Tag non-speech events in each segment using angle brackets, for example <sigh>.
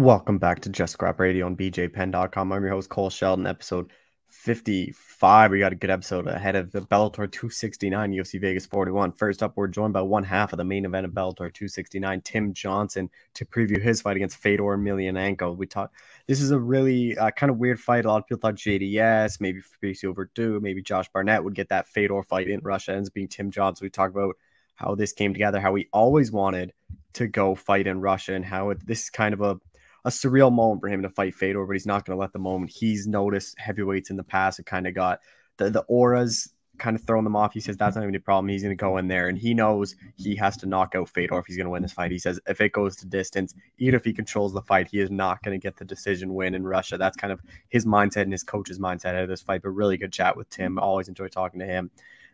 Welcome back to Just Scrap Radio on BJPenn.com. I'm your host, Cole Shelton, episode 55. We got a good episode ahead of the Bellator 269, UFC Vegas 41. First up, we're joined by one half of the main event of Bellator 269, Tim Johnson, to preview his fight against Fedor Emelianenko. We talked, this is a really uh, kind of weird fight. A lot of people thought JDS, maybe Fabricio Werdum, maybe Josh Barnett would get that Fedor fight in Russia, ends being Tim Johnson. We talked about how this came together, how we always wanted to go fight in Russia, and how it, this is kind of a a surreal moment for him to fight Fedor, but he's not going to let the moment. He's noticed heavyweights in the past and kind of got the, the auras kind of throwing them off. He says that's mm-hmm. not even a problem. He's going to go in there and he knows he has to knock out Fedor if he's going to win this fight. He says if it goes to distance, even if he controls the fight, he is not going to get the decision win in Russia. That's kind of his mindset and his coach's mindset out of this fight. But really good chat with Tim. Mm-hmm. Always enjoy talking to him.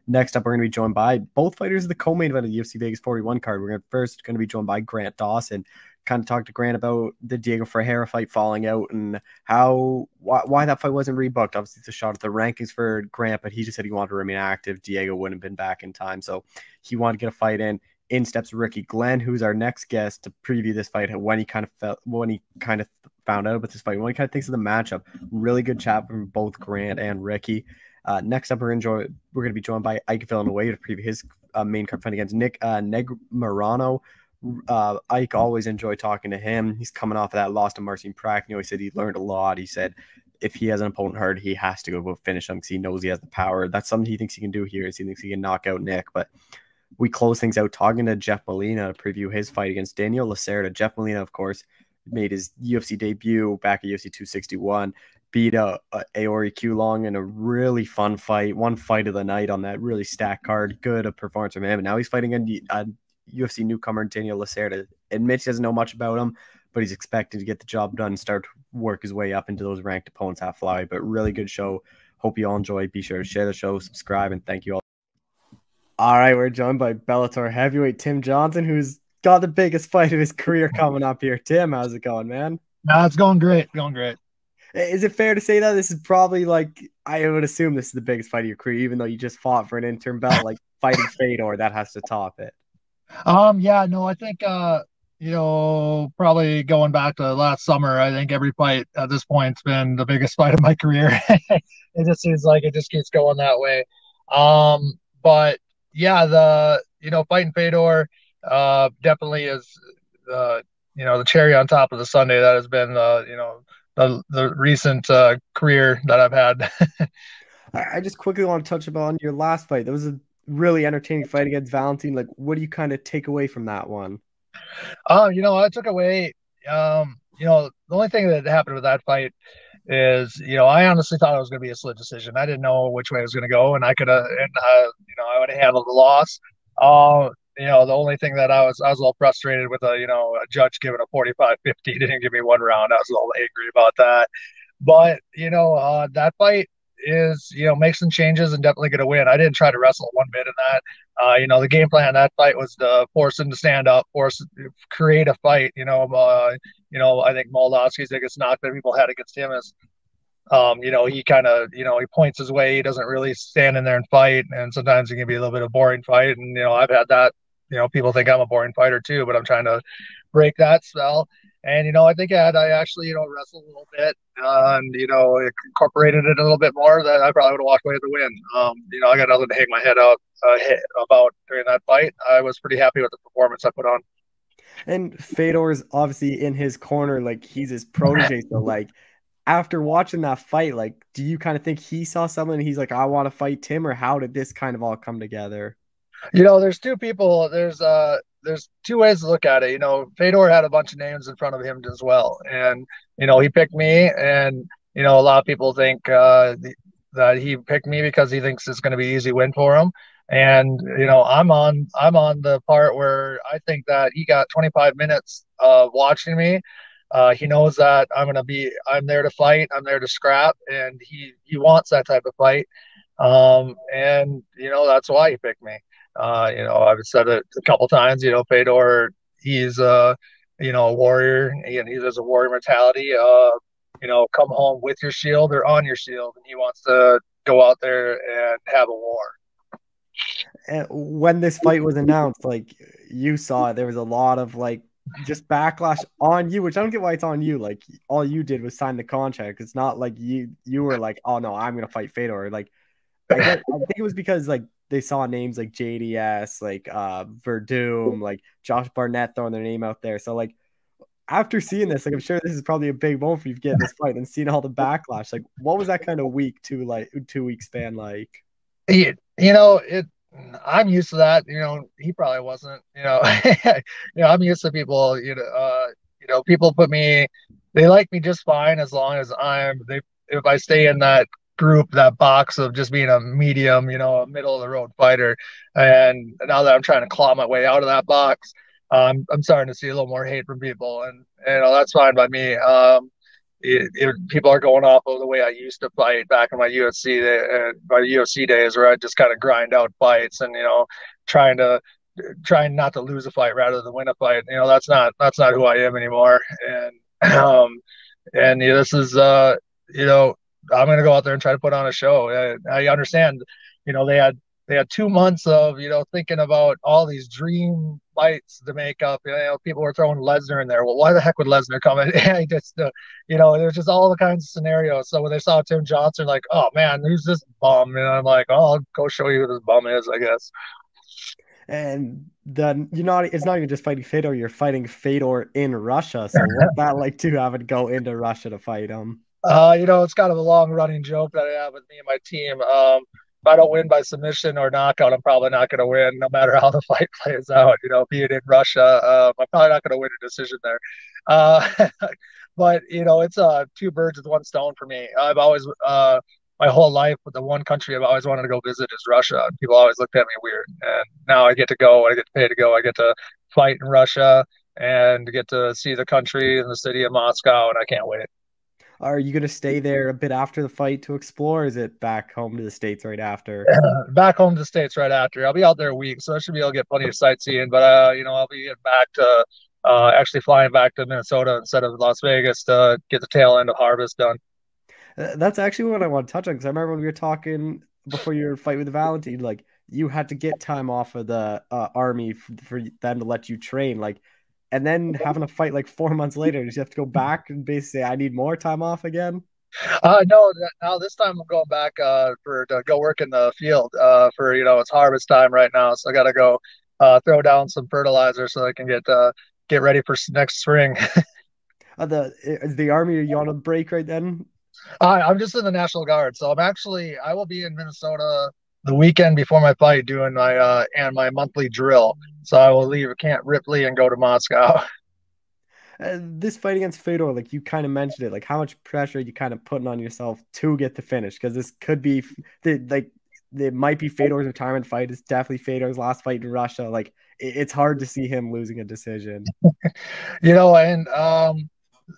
Next up, we're going to be joined by both fighters of the co-main event of the UFC Vegas 41 card. We're first going to be joined by Grant Dawson, kind of talked to Grant about the Diego Ferreira fight falling out and how why, why that fight wasn't rebooked. Obviously, it's a shot at the rankings for Grant, but he just said he wanted to remain active. Diego wouldn't have been back in time, so he wanted to get a fight in. In steps Ricky Glenn, who's our next guest to preview this fight when he kind of felt when he kind of found out about this fight, when he kind of thinks of the matchup. Really good chat from both Grant and Ricky. Uh, next up, we're enjoy we're going to be joined by Ike Villanueva to preview his uh, main card fight against Nick uh, Neg Marano uh, Ike always enjoy talking to him. He's coming off of that loss to Marcin Prachnio. He said he learned a lot. He said if he has an opponent hurt, he has to go finish him because he knows he has the power. That's something he thinks he can do here. Is he thinks he can knock out Nick. But we close things out talking to Jeff Molina to preview his fight against Daniel Lacerda. Jeff Molina, of course, made his UFC debut back at UFC 261. Beat a, a Aoriqileng in a really fun fight, one fight of the night on that really stacked card. Good a performance from him. And now he's fighting a, a UFC newcomer Daniel Lacerda admits he doesn't know much about him, but he's expected to get the job done and start to work his way up into those ranked opponents half fly. But really good show. Hope you all enjoy. Be sure to share the show, subscribe, and thank you all. All right, we're joined by Bellator heavyweight Tim Johnson, who's got the biggest fight of his career coming up here. Tim, how's it going, man? No, it's going great. Going great. Is it fair to say that this is probably like I would assume this is the biggest fight of your career, even though you just fought for an interim belt, like fighting Fedor, that has to top it. Um, yeah, no, I think uh, you know, probably going back to last summer, I think every fight at this point's been the biggest fight of my <laughs> career. it just seems like it just keeps going that way. Um, but yeah, the you know, fighting Fedor uh definitely is uh you know the cherry on top of the sundae that has been uh, you know the the recent uh, career that I've had. <laughs> I just quickly want to touch upon your last fight. That was a really entertaining fight against Valentin. Like, what do you kind of take away from that one? Um, you know, I took away, um, you know, the only thing that happened with that fight is, you know, I honestly thought it was going to be a split decision. I didn't know which way it was going to go, and I could have, and uh, you know, I would have handled the loss. Uh, you know, the only thing that I was, I was a little frustrated with a, you know, a judge giving a 45 50, didn't give me one round. I was a little angry about that. But, you know, uh, that fight, is you know make some changes and definitely get a win. I didn't try to wrestle one bit in that. Uh, you know the game plan that fight was to force him to stand up, force create a fight. You know, uh, you know I think Moldavsky's biggest knock that people had against him is. Um, you know, he kind of, you know, he points his way. He doesn't really stand in there and fight, and sometimes it can be a little bit of boring fight. And you know, I've had that. You know, people think I'm a boring fighter too, but I'm trying to break that spell. And you know, I think had I actually you know wrestled a little bit uh, and you know incorporated it a little bit more, that I probably would have walked away with the win. Um, you know, I got nothing to hang my head out uh, about during that fight. I was pretty happy with the performance I put on. And Fedor's obviously in his corner, like he's his protege. so, <laughs> like after watching that fight, like, do you kind of think he saw something? he's like, I want to fight Tim, or how did this kind of all come together? You know, there's two people. There's uh there's two ways to look at it. You know, Fedor had a bunch of names in front of him as well, and you know he picked me, and you know a lot of people think uh, that he picked me because he thinks it's going to be easy win for him. And you know, I'm on I'm on the part where I think that he got 25 minutes of watching me. Uh, he knows that I'm gonna be I'm there to fight, I'm there to scrap, and he he wants that type of fight. Um, and you know that's why he picked me. Uh, you know, I've said it a couple times. You know, Fedor, he's a you know a warrior, and he has a warrior mentality. Uh, you know, come home with your shield or on your shield, and he wants to go out there and have a war. When this fight was announced, like you saw, there was a lot of like just backlash on you, which I don't get why it's on you. Like all you did was sign the contract. It's not like you you were like, oh no, I'm gonna fight Fedor. Like I, get, I think it was because like they saw names like JDS, like uh Werdum, like Josh Barnett throwing their name out there. So like after seeing this, like I'm sure this is probably a big moment for you to get this fight and seeing all the backlash. Like, what was that kind of week two like two week span like? You, you know, it I'm used to that. You know, he probably wasn't. You know, <laughs> you know, I'm used to people. You know, uh, you know, people put me. They like me just fine as long as I'm. They if I stay in that group, that box of just being a medium, you know, a middle of the road fighter. And now that I'm trying to claw my way out of that box, um, I'm starting to see a little more hate from people, and you know that's fine by me. Um, it, it, people are going off of the way I used to fight back in my UFC uh, my UFC days, where I just kind of grind out fights and you know trying to trying not to lose a fight rather than win a fight. You know that's not that's not who I am anymore. And <clears throat> um and this is uh you know I'm gonna go out there and try to put on a show. I, I understand. You know they had they had two months of you know thinking about all these dream fights to make up. You know, people were throwing Lesnar in there. Well, why the heck would Lesnar come in? <laughs> he just, uh, you know, there's just all the kinds of scenarios. So when they saw Tim Johnson, like, oh man, who's this bum? And I'm like, oh, I'll go show you who this bum is, I guess. And then you're not. It's not even just fighting Fedor. You're fighting Fedor in Russia. So what's that like to have it go into Russia to fight him? Uh, you know, it's kind of a long running joke that I have with me and my team. Um, if I don't win by submission or knockout, I'm probably not going to win, no matter how the <laughs> fight plays out. You know, being in Russia, uh, I'm probably not going to win a decision there. Uh, <laughs> but you know, it's uh, two birds with one stone for me. I've always, uh, my whole life, the one country I've always wanted to go visit is Russia, people always looked at me weird. And now I get to go. I get pay to go. I get to fight in Russia and get to see the country and the city of Moscow, and I can't wait. Are you going to stay <laughs> there a bit after the fight to explore? is it back home to the states right after? <laughs> back home to the states right after. I'll be out there a week, so I should be able to get plenty of sightseeing. But uh, you know, I'll be back to uh, actually flying back to Minnesota instead of Las Vegas to get the tail end of harvest done. Uh, that's actually what I want to touch on because I remember when we were talking before your fight with Valentine, like you had to get time off of the uh, army for, for them to let you train. Like and then having a fight like four <laughs> months later, does you have to go back and basically say, I need more time off again? Uh, no, now this time I'm going back uh, for to go work in the field uh, for you know it's harvest time right now, so I got to go uh, throw down some fertilizer so I can get uh, get ready for next spring. <laughs> uh, the is the army? Are you on a break right then? Uh, I'm just in the National Guard, so I'm actually I will be in Minnesota the weekend before my fight doing my uh and my monthly drill. So I will leave Camp Ripley and go to Moscow. <laughs> Uh, this fight against Fedor, like you kind of mentioned it, like how much pressure you kind of putting on yourself to get the finish because this could be the like it might be Fedor's retirement fight. It's definitely Fedor's last fight in Russia. Like it, it's hard to see him losing a decision. <laughs> you know, and um,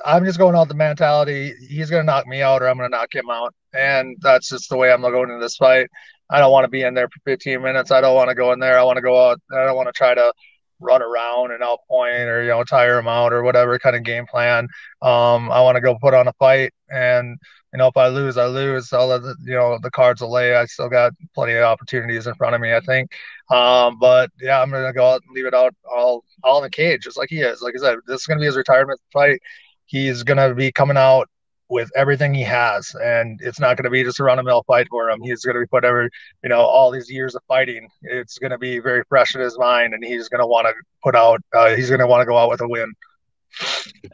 I'm just going out the mentality he's going to knock me out or I'm going to knock him out, and that's just the way I'm going into this fight. I don't want to be in there for 15 minutes. I don't want to go in there. I want to go out. I don't want to try to run around and outpoint or you know tire them out or whatever kind of game plan. Um, I want to go put on a fight, and you know if I lose, I lose. I'll let the, you know the cards will lay. I still got plenty of opportunities in front of me. I think, um, but yeah, I'm gonna go out and leave it out all all in the cage, just like he is. Like I said, this is gonna be his retirement fight. He's gonna be coming out with everything he has, and it's not going to be just a run of mill fight for him. He's going to be put every, you know, all these years of fighting. It's going to be very fresh in his mind, and he's going to want to put out. Uh, he's going to want to go out with a win.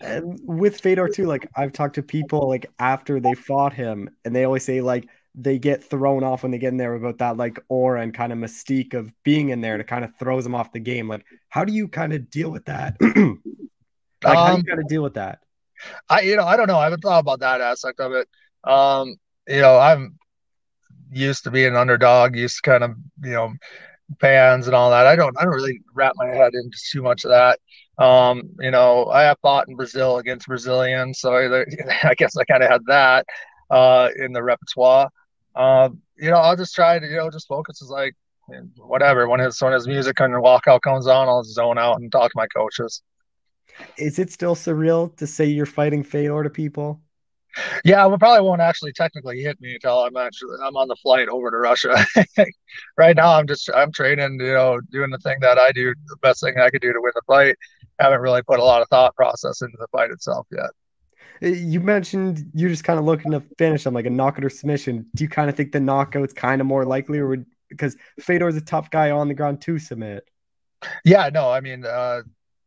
And with Fedor too, like I've talked to people like after they fought him, and they always say like they get thrown off when they get in there about that like aura and kind of mystique of being in there, and it kind of throws them off the game. Like, how do you kind of deal with that? <clears throat> like, um, how do you um, kind of deal with that? I you know I don't know. I haven't thought about that aspect of it. Um, you know, I'm used to being an underdog, used to kind of you know fans and all that. I don't I don't really wrap my head into too much of that. Um, you know, I have fought in Brazil against Brazilians, so I, <laughs> I guess I kind of had that uh, in the repertoire. Um, you know, I'll just try to you know just focus is like whatever when his when his music and walkout comes on, I'll zone out and talk to my coaches. Is it still surreal to say you're fighting Fedor to people? Yeah, well, probably won't actually technically hit me until I'm actually I'm on the flight over to Russia. <laughs> right now, I'm just I'm training, you know, doing the thing that I do, the best thing I could do to win the fight. Haven't really put a lot of thought process into the fight itself yet. Uh, you mentioned you're just kind of looking to finish on like a knockout or submission. Do you kind of think the knockout's kind of more likely, or would because Fedor's a tough guy on the ground to submit? Yeah, no, I mean, uh,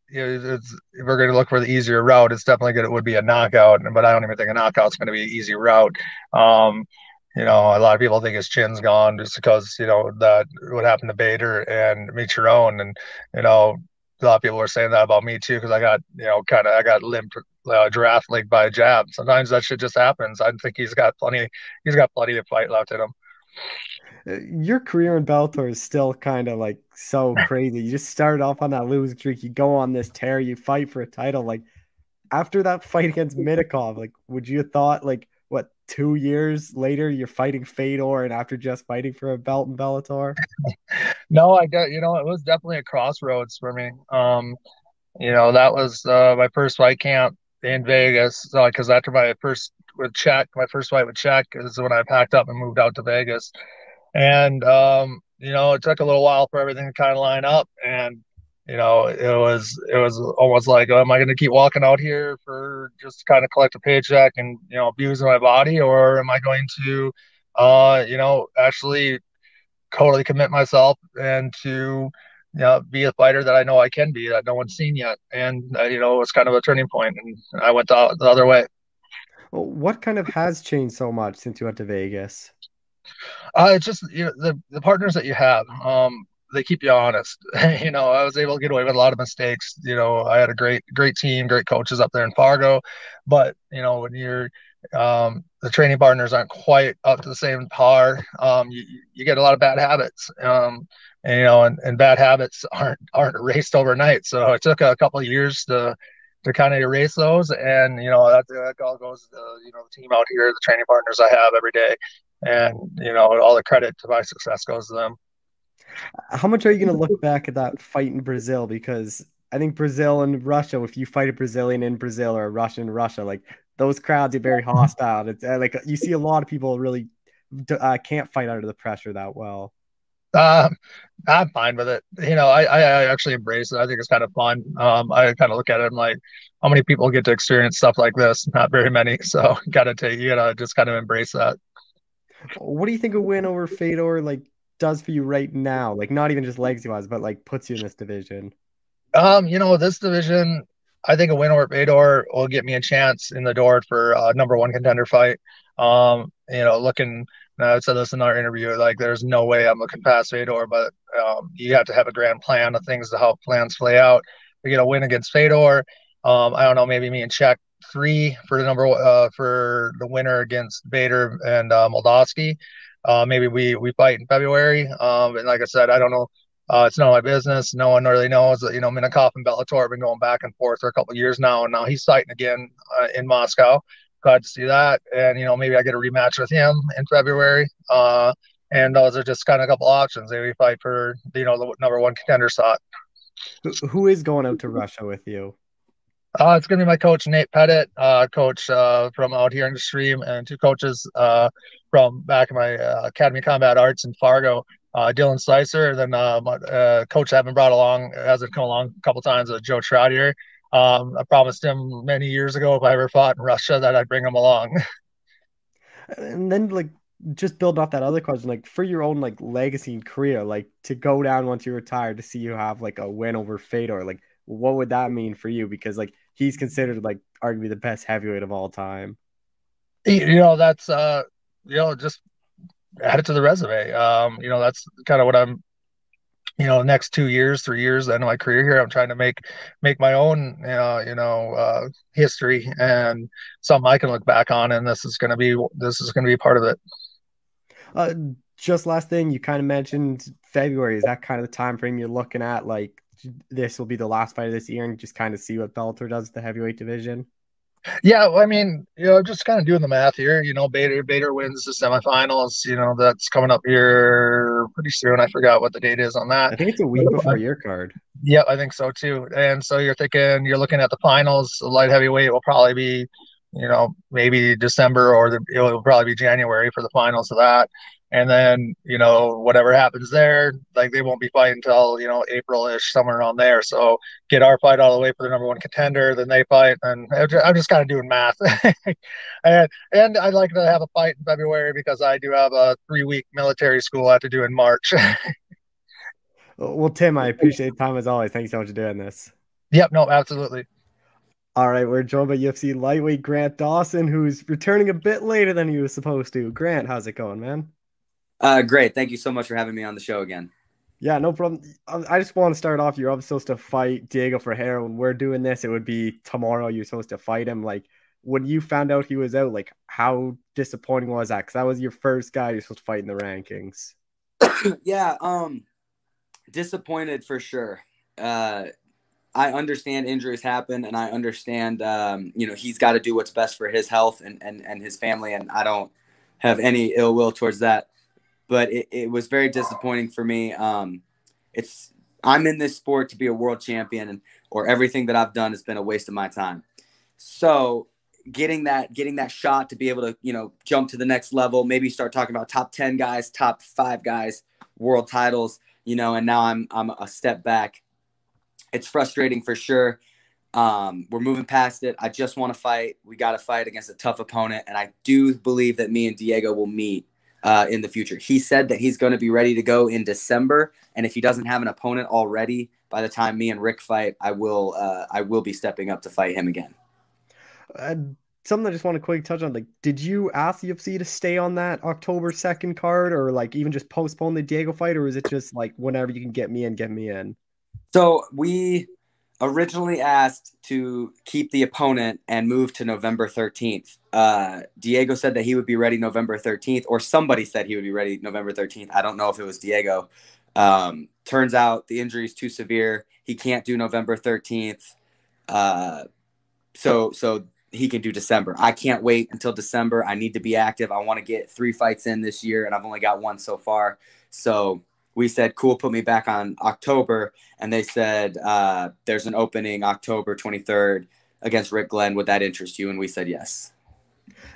you know, it's, if we're going to look for the easier route, it's definitely going to would be a knockout. But I don't even think a knockout's going to be an easy route. Um, you know, a lot of people think his chin's gone just because you know that what happened to Bader and Mitrione, and you know, a lot of people were saying that about me too because I got you know kind of I got limped uh, giraffe leg by a jab. Sometimes that shit just happens. I think he's got plenty. He's got plenty of fight left in him. Your career in Bellator is still kind of like so <laughs> crazy. You just started off on that losing streak. You go on this tear. You fight for a title. Like after that fight against Minakov, like would you have thought like what two years later you're fighting Fedor and after just fighting for a belt in Bellator? <laughs> no, I got you know it was definitely a crossroads for me. Um, you know that was uh, my first fight camp in Vegas. So because after my first with Cheick, my first fight with Cheick is when I packed up and moved out to Vegas. And um, you know, it took a little while for everything to kind of line up. And you know, it was it was almost like, oh, am I going to keep walking out here for just kind of collect a paycheck and you know abusing my body, or am I going to, uh, you know, actually totally commit myself and to you know, be a fighter that I know I can be that no one's seen yet. And, uh, you know, it was kind of a turning point and I went the, the other way. Well, what kind of has changed so much since you went to Vegas? Uh, it's just you know, the the partners that you have. Um, they keep you honest. <laughs> you know, I was able to get away with a lot of mistakes. You know, I had a great great team, great coaches up there in Fargo, but you know when you're um, the training partners aren't quite up to the same par. Um, you, you get a lot of bad habits. Um, and, you know, and, and bad habits aren't aren't erased overnight. So it took a couple of years to to kind of erase those. And you know, that, that all goes to you know the team out here, the training partners I have every day, and you know, all the credit to my success goes to them. How much are you going to look back at that fight in Brazil? Because I think Brazil and Russia, if you fight a Brazilian in Brazil or a Russian in Russia, like those crowds are very hostile. It's uh, like you see a lot of people really uh, can't fight under the pressure that well. Um, I'm fine with it. You know, I, I actually embrace it. I think it's kind of fun. Um, I kind of look at it and like, how many people get to experience stuff like this? Not very many. <laughs> So gotta take, you gotta just kind of embrace that. What do you think a win over Fedor like does for you right now? Like not even just legacy wise, but like puts you in this division. Um, you know, this division, I think a win over Fedor will get me a chance in the door for a number one contender fight. Um, you know, looking I said this in our interview. Like, there's no way I'm looking past Fedor, but um, you have to have a grand plan of things to help plans play out. We get a win against Fedor. Um, I don't know, maybe me and Czech three for the number uh, for the winner against Bader and uh, Moldavsky. Uh, maybe we we fight in February. Um, and like I said, I don't know. Uh, it's none of my business. No one really knows. You know, Minakov and Bellator have been going back and forth for a couple years now, and now he's fighting again uh, in Moscow glad to see that. And you know, maybe I get a rematch with him in February. Uh, and those are just kind of a couple options. Maybe fight for you know the number one contender spot. Who is going out to Russia with you? Uh, it's going to be my coach Nate Pettit, uh, coach uh, from out here in the stream, and two coaches uh, from back in my uh, Academy Combat Arts in Fargo, uh, Dylan Slicer, and then my coach I haven't brought along hasn't come along a couple times, Joe Troutier. Um, I promised him many years ago if I ever fought in Russia that I'd bring him along. <laughs> and then like just build off that other question, like for your own like legacy and career, like to go down once you retire to see you have like a win over Fedor, like what would that mean for you? Because like he's considered like arguably the best heavyweight of all time. You know, that's uh you know, just add it to the resume. Um, you know, that's kind of what I'm you know next two years three years end of my career here i'm trying to make make my own uh, you know uh, history and something i can look back on and this is going to be this is going to be part of it uh, just last thing you kind of mentioned february is that kind of the time frame you're looking at like this will be the last fight of this year and just kind of see what Bellator does the heavyweight division yeah, well, I mean, you know, just kind of doing the math here. You know, Bader Bader wins the semifinals. You know, that's coming up here pretty soon. I forgot what the date is on that. I think it's a week before your card. Yeah, I think so too. And so you're thinking you're looking at the finals. The light heavyweight will probably be, you know, maybe December or the, it'll probably be January for the finals of that. And then, you know, whatever happens there, like they won't be fighting until, you know, April ish, somewhere around there. So get our fight all the way for the number one contender, then they fight. And I'm just kind of doing math. <laughs> and, and I'd like to have a fight in February because I do have a three week military school I have to do in March. <laughs> well, Tim, I appreciate the time as always. Thanks so much for doing this. Yep, no, absolutely. All right, we're joined by UFC lightweight Grant Dawson, who's returning a bit later than he was supposed to. Grant, how's it going, man? Uh, great. Thank you so much for having me on the show again. Yeah, no problem. I just want to start off. You're supposed to fight Diego Ferreira. When we're doing this, it would be tomorrow. You're supposed to fight him. Like when you found out he was out, like how disappointing was that? Because that was your first guy you're supposed to fight in the rankings. <coughs> yeah, um, disappointed for sure. Uh, I understand injuries happen, and I understand, um, you know, he's got to do what's best for his health and, and, and his family, and I don't have any ill will towards that. But it, it was very disappointing for me. Um, it's I'm in this sport to be a world champion, and, or everything that I've done has been a waste of my time. So getting that getting that shot to be able to you know jump to the next level, maybe start talking about top ten guys, top five guys, world titles, you know, and now I'm I'm a step back it's frustrating for sure. Um, we're moving past it. I just want to fight. We got to fight against a tough opponent, and I do believe that me and Diego will meet uh, in the future. He said that he's going to be ready to go in December, and if he doesn't have an opponent already by the time me and Rick fight, I will uh, I will be stepping up to fight him again. Uh, something I just want to quickly touch on. Like, did you ask the UFC to stay on that October second card, or like even just postpone the Diego fight, or is it just like whenever you can get me in, get me in? So we originally asked to keep the opponent and move to November 13th. Uh, Diego said that he would be ready November 13th, or somebody said he would be ready November 13th. I don't know if it was Diego. Um, turns out the injury is too severe. He can't do November 13th. Uh, so, so he can do December. I can't wait until December. I need to be active. I want to get three fights in this year, and I've only got one so far. So we said, cool, put me back on October. And they said, uh, there's an opening October 23rd against Rick Glenn. Would that interest you? And we said, yes.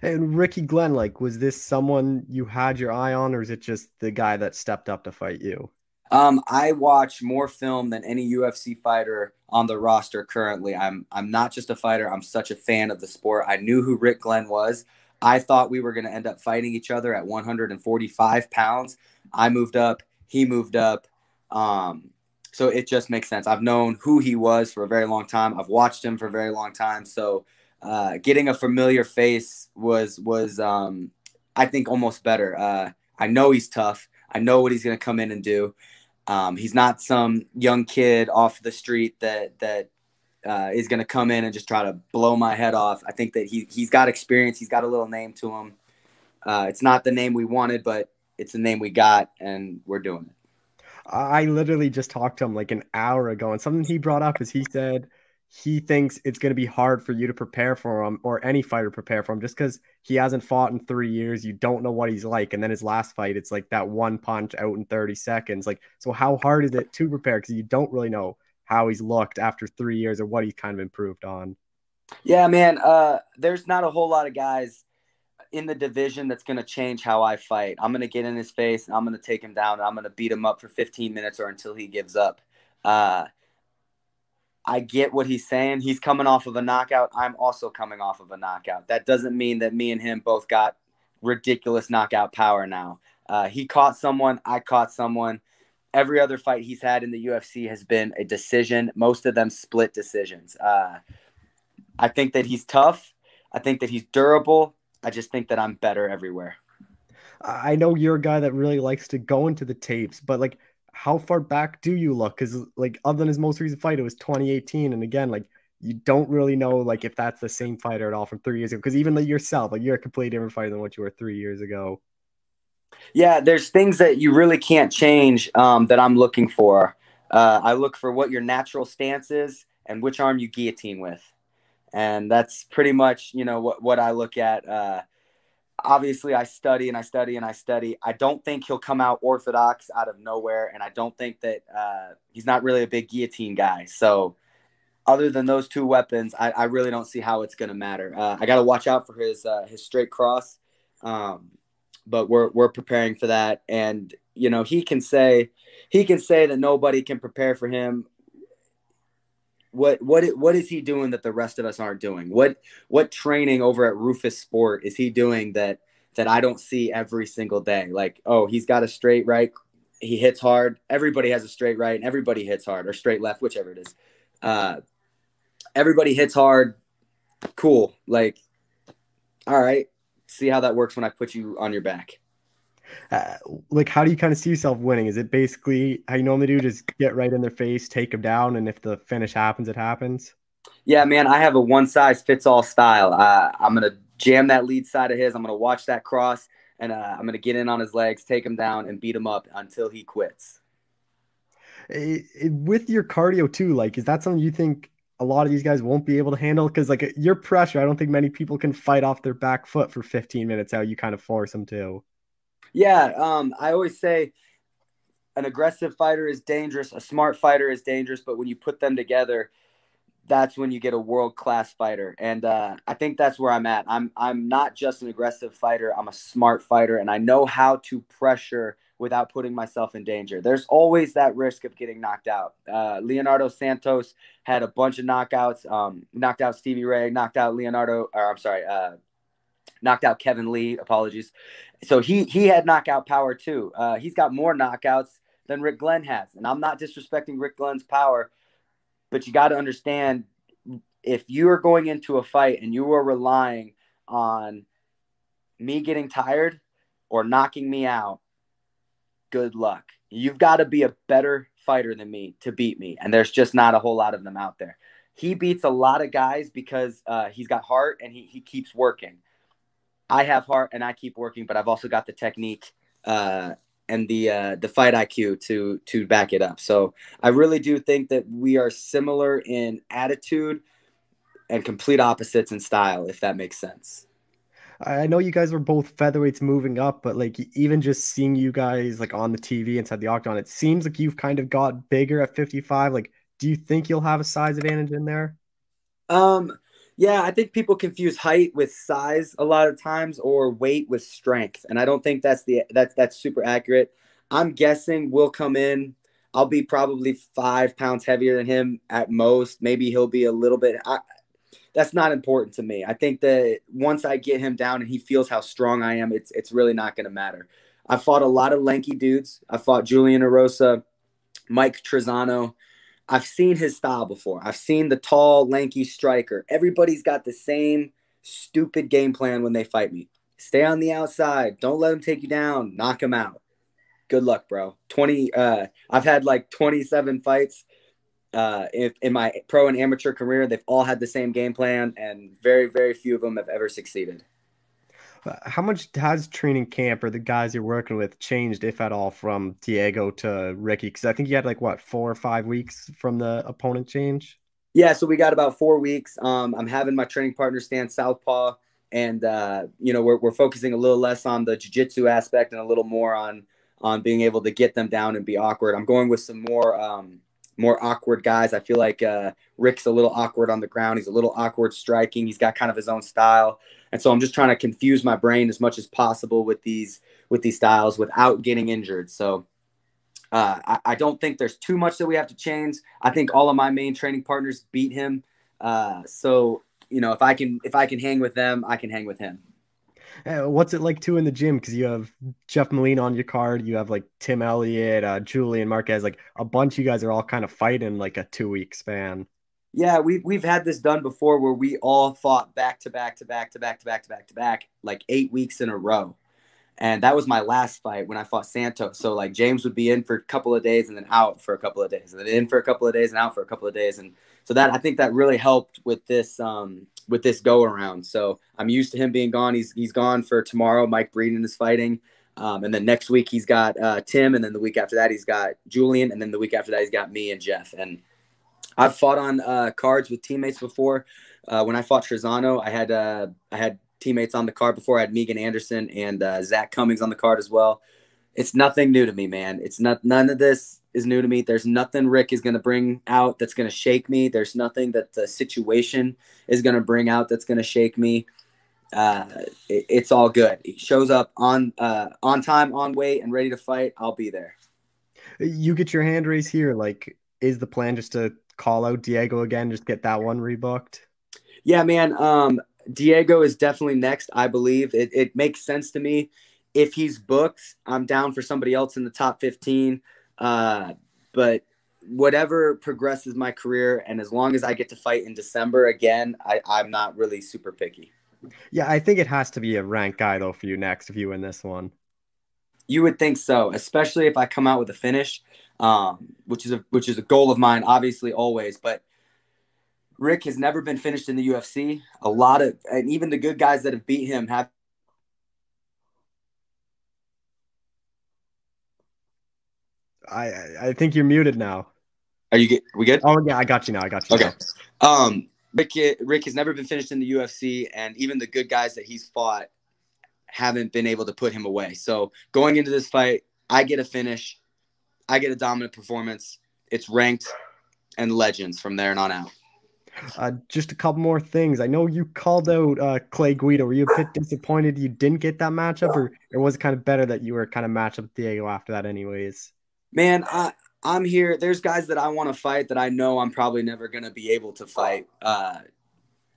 And Ricky Glenn, like, was this someone you had your eye on, or is it just the guy that stepped up to fight you? Um, I watch more film than any UFC fighter on the roster currently. I'm I'm not just a fighter. I'm such a fan of the sport. I knew who Rick Glenn was. I thought we were going to end up fighting each other at 145 pounds. I moved up he moved up. Um, so it just makes sense. I've known who he was for a very long time. I've watched him for a very long time. So uh, getting a familiar face was was um, I think almost better. Uh, I know he's tough. I know what he's going to come in and do. Um, he's not some young kid off the street that that uh, is going to come in and just try to blow my head off. I think that he he's got experience. He's got a little name to him. Uh, it's not the name we wanted, but it's the name we got, and we're doing it. I literally just talked to him like an hour ago, and something he brought up is he said he thinks it's going to be hard for you to prepare for him or any fighter prepare for him just because he hasn't fought in three years. You don't know what he's like. And then his last fight, it's like that one punch out in 30 seconds. Like, so how hard is it to prepare? Because you don't really know how he's looked after three years or what he's kind of improved on. Yeah, man. Uh, there's not a whole lot of guys in the division that's going to change how I fight. I'm going to get in his face and I'm going to take him down and I'm going to beat him up for 15 minutes or until he gives up. Uh, I get what he's saying. He's coming off of a knockout. I'm also coming off of a knockout. That doesn't mean that me and him both got ridiculous knockout power now. Uh, he caught someone. I caught someone. Every other fight he's had in the UFC has been a decision. Most of them split decisions. Uh, I think that he's tough. I think that he's durable. I just think that I'm better everywhere. I know you're a guy that really likes to go into the tapes, but like, how far back do you look? Because like, other than his most recent fight, it was 2018, and again, like, you don't really know like if that's the same fighter at all from three years ago. Because even like yourself, like, you're a completely different fighter than what you were three years ago. Yeah, there's things that you really can't change um, that I'm looking for. Uh, I look for what your natural stance is and which arm you guillotine with and that's pretty much you know what what I look at. Uh, obviously, I study and I study and I study. I don't think he'll come out orthodox out of nowhere, and I don't think that uh, he's not really a big guillotine guy. So other than those two weapons, I, I really don't see how it's going to matter. Uh, I got to watch out for his uh, his straight cross, um, but we're we're preparing for that. And you know, he can say he can say that nobody can prepare for him. What what what is he doing that the rest of us aren't doing? What what training over at Roufusport is he doing that that I don't see every single day? Like, oh, he's got a straight right, he hits hard. Everybody has a straight right, and everybody hits hard or straight left, whichever it is. Uh, everybody hits hard. Cool. Like, all right. See how that works when I put you on your back. Uh, like, how do you kind of see yourself winning? Is it basically how you normally do? Just get right in their face, take them down, and if the finish happens, it happens. Yeah, man. I have a one size fits all style. Uh, I'm gonna jam that lead side of his. I'm gonna watch that cross, and uh, I'm gonna get in on his legs, take him down, and beat him up until he quits. It, it, with your cardio too, like, is that something you think a lot of these guys won't be able to handle because like your pressure i don't think many people can fight off their back foot for 15 minutes how you kind of force them to yeah um, i always say an aggressive fighter is dangerous a smart fighter is dangerous but when you put them together that's when you get a world class fighter and uh, i think that's where i'm at i'm i'm not just an aggressive fighter i'm a smart fighter and i know how to pressure without putting myself in danger. There's always that risk of getting knocked out. Uh, Leonardo Santos had a bunch of knockouts, um, knocked out Stevie Ray, knocked out Leonardo, or I'm sorry, uh, knocked out Kevin Lee. Apologies. So he he had knockout power too. Uh, he's got more knockouts than Rick Glenn has, and I'm not disrespecting Rick Glenn's power, but you got to understand if you are going into a fight and you are relying on me getting tired or knocking me out good luck. You've got to be a better fighter than me to beat me. And there's just not a whole lot of them out there. He beats a lot of guys because uh, he's got heart and he, he keeps working. I have heart and I keep working, but I've also got the technique uh, and the uh, the fight IQ to to back it up. So I really do think that we are similar in attitude and complete opposites in style, if that makes sense. I know you guys were both featherweights moving up, but like even just seeing you guys like on the TV inside the octagon, it seems like you've kind of got bigger at 55. Like, do you think you'll have a size advantage in there? Um, yeah, I think people confuse height with size a lot of times or weight with strength. And I don't think that's the that's that's super accurate. I'm guessing we'll come in. I'll be probably five pounds heavier than him at most. Maybe he'll be a little bit. I, that's not important to me. I think that once I get him down and he feels how strong I am, it's it's really not going to matter. I fought a lot of lanky dudes. I fought Julian Erosa, Mike Trizano. I've seen his style before. I've seen the tall, lanky striker. Everybody's got the same stupid game plan when they fight me. Stay on the outside. Don't let him take you down. Knock him out. Good luck, bro. 20 uh I've had like 27 fights uh, if, in my pro and amateur career, they've all had the same game plan, and very, very few of them have ever succeeded. Uh, how much has training camp or the guys you're working with changed, if at all, from Diego to Ricky? Because I think you had like what four or five weeks from the opponent change. Yeah, so we got about four weeks. Um, I'm having my training partner stand southpaw, and uh, you know we're we're focusing a little less on the jiu-jitsu aspect and a little more on on being able to get them down and be awkward. I'm going with some more um, more awkward guys. I feel like uh, Rick's a little awkward on the ground. He's a little awkward striking. He's got kind of his own style, and so I'm just trying to confuse my brain as much as possible with these with these styles without getting injured. So uh, I, I, don't think there's too much that we have to change. I think all of my main training partners beat him. Uh, so you know if I can if I can hang with them, I can hang with him. Uh, what's it like too in the gym? Because you have Jeff Molina on your card, you have like Tim Elliott, uh, Julian Marquez, like a bunch. You guys are all kind of fighting like a two week span. Yeah, we've we've had this done before where we all fought back to back to back to back to back to back to back like eight weeks in a row. And that was my last fight when I fought Santos. So like James would be in for a couple of days and then out for a couple of days, and then in for a couple of days and out for a couple of days. And so that I think that really helped with this um, with this go around. So I'm used to him being gone. He's he's gone for tomorrow. Mike Breeden is fighting. Um, and then next week he's got uh, Tim, and then the week after that he's got Julian, and then the week after that he's got me and Jeff. And I've fought on uh, cards with teammates before. Uh, when I fought Trizano, I had uh, I had teammates on the card before. I had Megan Anderson and uh, Zak Cummings on the card as well. It's nothing new to me, man. It's not none of this is new to me. There's nothing Rick is going to bring out that's going to shake me. There's nothing that the situation is going to bring out that's going to shake me. Uh, it, it's all good. He shows up on uh, on time, on weight, and ready to fight. I'll be there. You get your hand raised here. Like, is the plan just to call out Diego again, just get that one rebooked? Yeah, man. Um, Diego is definitely next. I believe it. It makes sense to me. If he's booked, I'm down for somebody else in the top 15. Uh, but whatever progresses my career, and as long as I get to fight in December again, I, I'm not really super picky. Yeah, I think it has to be a ranked guy though for you next if you win this one. You would think so, especially if I come out with a finish, um, which is a which is a goal of mine, obviously always. But Rick has never been finished in the UFC. A lot of and even the good guys that have beat him have I I think you're muted now. Are you get we good? Oh yeah, I got you now. I got you. Okay. Now. Um Rick Rick has never been finished in the UFC and even the good guys that he's fought haven't been able to put him away. So going into this fight, I get a finish. I get a dominant performance. It's ranked and legends from there and on out. Uh, just a couple more things. I know you called out uh, Clay Guida. Were you a bit disappointed you didn't get that matchup, or, or was it kind of better that you were kind of matched up with Diego after that, anyways? Man, I I'm here. There's guys that I want to fight that I know I'm probably never gonna be able to fight. Uh,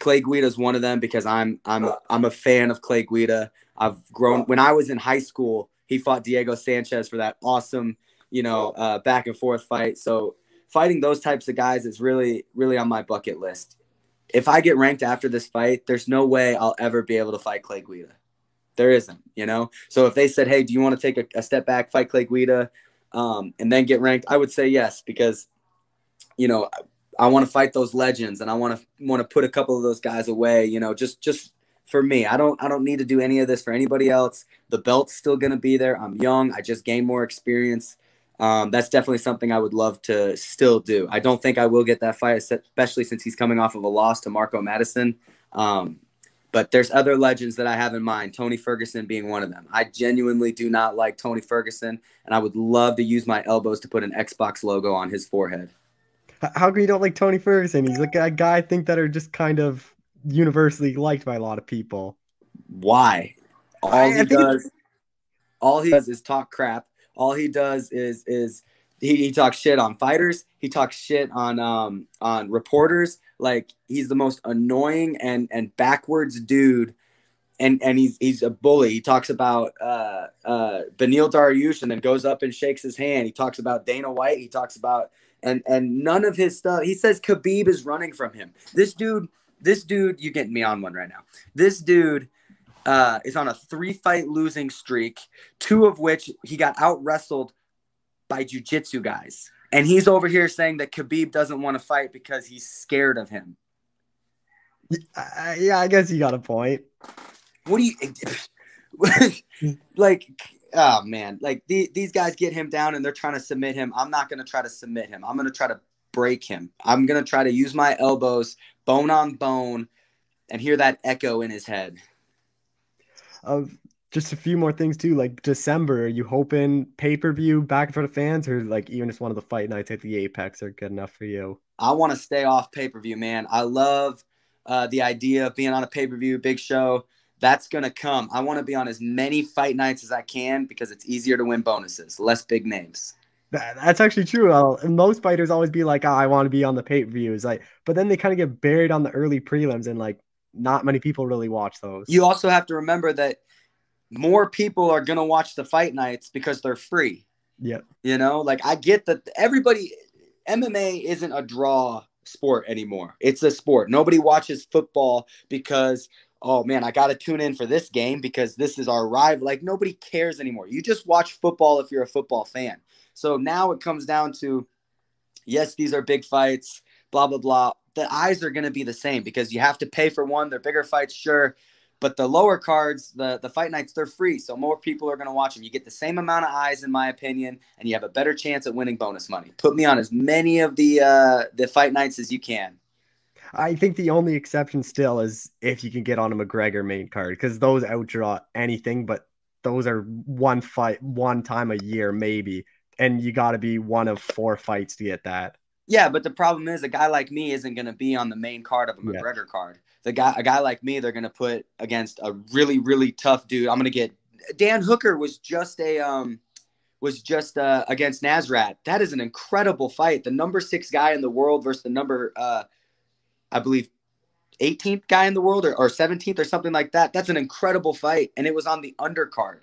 Clay Guida is one of them because I'm I'm I'm a fan of Clay Guida. I've grown when I was in high school. He fought Diego Sanchez for that awesome, you know, uh, back and forth fight. So fighting those types of guys is really really on my bucket list. If I get ranked after this fight, there's no way I'll ever be able to fight Clay Guida. There isn't, you know. So if they said, "Hey, do you want to take a, a step back, fight Clay Guida, um, and then get ranked?" I would say yes because, you know, I want to fight those legends and I want to want to put a couple of those guys away. You know, just just for me. I don't I don't need to do any of this for anybody else. The belt's still gonna be there. I'm young. I just gained more experience. Um, that's definitely something I would love to still do. I don't think I will get that fight, especially since he's coming off of a loss to Mark O. Madsen. Um, but there's other legends that I have in mind, Tony Ferguson being one of them. I genuinely do not like Tony Ferguson, and I would love to use my elbows to put an Xbox logo on his forehead. How come you don't like Tony Ferguson? He's like a guy I think that are just kind of universally liked by a lot of people. Why? All I, he I does, all he does is talk crap. All he does is is he, he talks shit on fighters. He talks shit on um on reporters. Like he's the most annoying and and backwards dude. And and he's he's a bully. He talks about uh uh Beneil Dariush and then goes up and shakes his hand. He talks about Dana White. He talks about and and none of his stuff. He says Khabib is running from him. This dude, this dude, you're getting me on one right now. This dude uh, is on a three fight losing streak, two of which he got out wrestled by jujitsu guys. And he's over here saying that Khabib doesn't want to fight because he's scared of him. Yeah, I guess you got a point. What do you <laughs> like? oh man, like the, these guys get him down and they're trying to submit him. I'm not going to try to submit him. I'm going to try to break him. I'm going to try to use my elbows, bone on bone, and hear that echo in his head. Of just a few more things too, like December. Are you hoping pay per view back in front of fans, or like even just one of the fight nights at the Apex are good enough for you? I want to stay off pay per view, man. I love uh, the idea of being on a pay per view, big show that's going to come. I want to be on as many fight nights as I can because it's easier to win bonuses, less big names. That's actually true. I'll, most fighters always be like, oh, I want to be on the pay per views. Like, but then they kind of get buried on the early prelims, and like, not many people really watch those. You also have to remember that more people are going to watch the fight nights because they're free. Yeah. You know, like I get that everybody, MMA isn't a draw sport anymore. It's a sport. Nobody watches football because oh man, I got to tune in for this game because this is our rival. Like nobody cares anymore. You just watch football if you're a football fan. So now it comes down to yes, these are big fights, blah, blah, blah. The eyes are going to be the same because you have to pay for one. They're bigger fights, sure. But the lower cards, the, the fight nights, they're free. So more people are going to watch them. You get the same amount of eyes, in my opinion, and you have a better chance at winning bonus money. Put me on as many of the uh, the fight nights as you can. I think the only exception still is if you can get on a McGregor main card because those outdraw anything, but those are one fight, one time a year, maybe and you got to be one of four fights to get that. Yeah, but the problem is a guy like me isn't going to be on the main card of a Yeah. McGregor card. The guy, a guy like me, they're going to put against a really, really tough dude. I'm going to get Dan Hooker was just a um was just uh, against Nasrat. That is an incredible fight. The number six guy in the world versus the number uh, I believe 18th guy in the world or, or 17th or something like that. That's an incredible fight, and it was on the undercard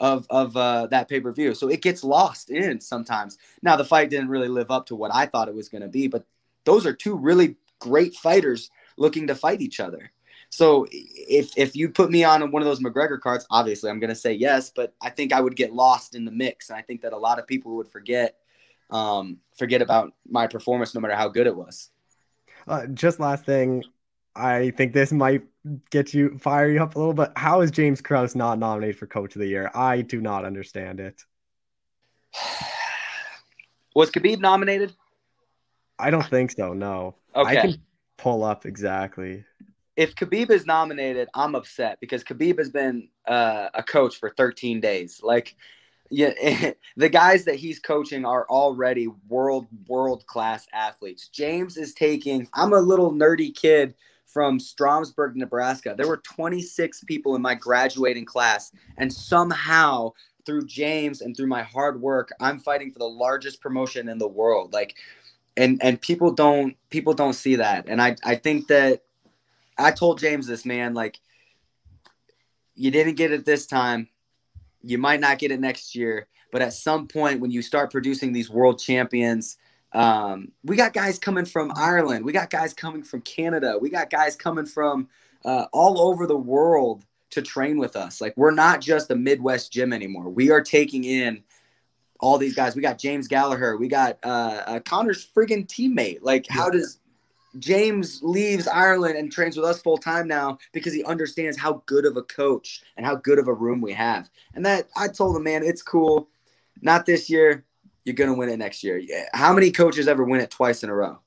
of of uh, that pay per view. So it gets lost in sometimes. Now the fight didn't really live up to what I thought it was going to be, but those are two really great fighters looking to fight each other. So if if you put me on one of those McGregor cards, obviously I'm going to say yes, but I think I would get lost in the mix, and I think that a lot of people would forget um, forget about my performance, no matter how good it was. Uh, just last thing, I think this might get you fire you up a little, bit. how is James Krause not nominated for Coach of the Year? I do not understand it. <sighs> Was Khabib nominated? I don't think so. No, Okay. I can pull up exactly. if Khabib is nominated, I'm upset because Khabib has been uh, a coach for 13 days. Like, yeah, <laughs> the guys that he's coaching are already world world class athletes. James is taking. I'm a little nerdy kid from Stromsburg, Nebraska. There were 26 people in my graduating class, and somehow through James and through my hard work, I'm fighting for the largest promotion in the world. Like, and and people don't people don't see that, and I I think that I told James this, man, like you didn't get it this time. You might not get it next year, but at some point when you start producing these world champions, um, we got guys coming from Ireland, we got guys coming from Canada, we got guys coming from uh, all over the world to train with us. Like we're not just a Midwest gym anymore. We are taking in all these guys. We got James Gallagher, we got uh, uh, Conor's friggin' teammate. Like, how does James leaves Ireland and trains with us full time now because he understands how good of a coach and how good of a room we have. And that I told him, man, it's cool. Not this year. You're gonna win it next year. How many coaches ever win it twice in a row,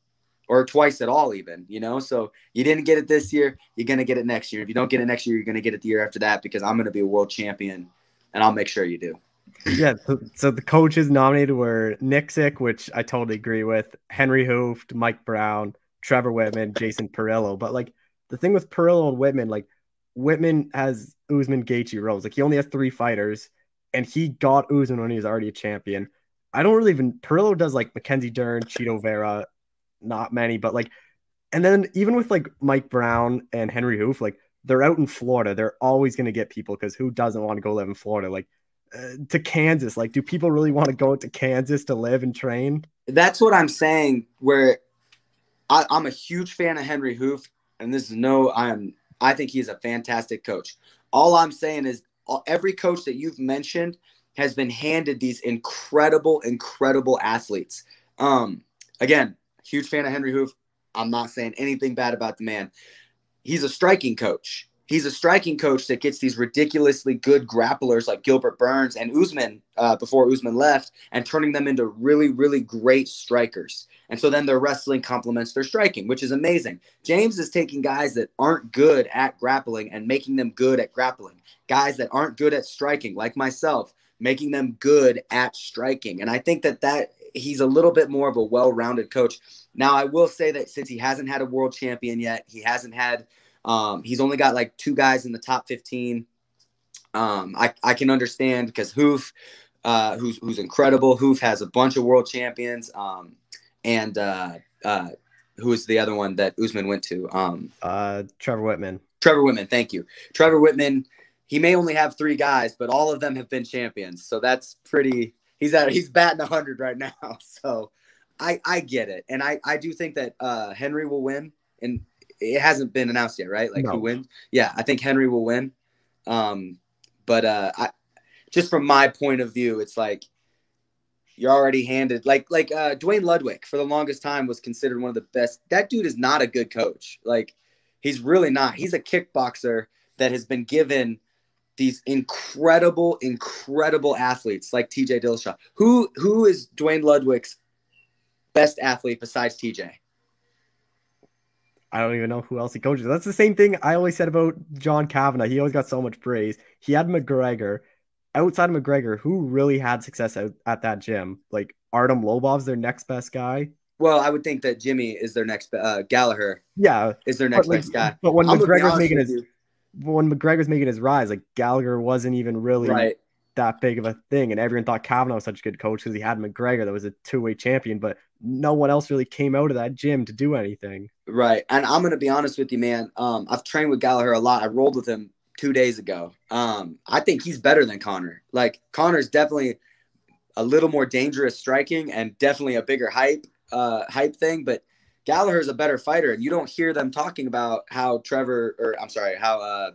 or twice at all, even? You know. So you didn't get it this year. You're gonna get it next year. If you don't get it next year, you're gonna get it the year after that because I'm gonna be a world champion, and I'll make sure you do. Yeah, so, so the coaches nominated were Nicksick, which I totally agree with, Henry Hooft, Mike Brown, Trevor Wittman, Jason Parillo. But like the thing with Parillo and Wittman, like Wittman has Usman, Gaethje, Rose. Like he only has three fighters, and he got Usman when he was already a champion. I don't really even Parillo does like Mackenzie Dern, Chito Vera, not many, but like, and then even with like Mike Brown and Henry Hooft, like they're out in Florida, they're always gonna get people because who doesn't want to go live in Florida? Like uh, to Kansas, like do people really want to go to Kansas to live and train? That's what I'm saying. Where I, I'm a huge fan of Henry Hooft, and this is no, I'm. I think he's a fantastic coach. All I'm saying is, all, every coach that you've mentioned has been handed these incredible, incredible athletes. Um, again, huge fan of Henry Hooft. I'm not saying anything bad about the man. He's a striking coach. He's a striking coach that gets these ridiculously good grapplers like Gilbert Burns and Usman uh, before Usman left, and turning them into really, really great strikers. And so then their wrestling complements their striking, which is amazing. James is taking guys that aren't good at grappling and making them good at grappling. Guys that aren't good at striking, like myself, making them good at striking. And I think that that he's a little bit more of a well-rounded coach. Now, I will say that since he hasn't had a world champion yet, he hasn't had um, he's only got like two guys in the top 15. Um, I, I can understand because Hooft, uh, who's who's incredible. Hooft has a bunch of world champions. Um, and uh, uh, who is the other one that Usman went to? Um, Uh, Trevor Wittman. Trevor Wittman. Thank you, Trevor Wittman. He may only have three guys, but all of them have been champions. So that's pretty. He's at he's batting hundred right now. <laughs> So I I get it, and I I do think that uh, Henry will win, and it hasn't been announced yet, right? Like No. who wins? Yeah, I think Henry will win. Um, but uh, I just from my point of view, it's like you're already handed like like uh, Duane Ludwig for the longest time was considered one of the best. That dude is not a good coach. Like he's really not. He's a kickboxer that has been given these incredible, incredible athletes like TJ Dillashaw. Who who is Duane Ludwig's best athlete besides TJ? I don't even know who else he coaches. That's the same thing I always said about John Kavanagh. He always got so much praise. He had McGregor, outside of McGregor, who really had success at, at that gym? Like Artem Lobov's their next best guy. Well, I would think that Jimmy is their next uh, Gallagher. Yeah, is their next like, best guy. But when I'm McGregor's making his you. McGregor was making his rise, like Gallagher wasn't even really right. that big of a thing, and everyone thought Kavanagh was such a good coach because he had McGregor that was a two way champion, but no one else really came out of that gym to do anything. Right, and I'm gonna be honest with you, man. Um, I've trained with Gallagher a lot. I rolled with him two days ago. Um, I think he's better than Conor. Like Conor's definitely a little more dangerous striking and definitely a bigger hype uh, hype thing, but Gallagher's a better fighter, and you don't hear them talking about how Trevor or I'm sorry, how uh,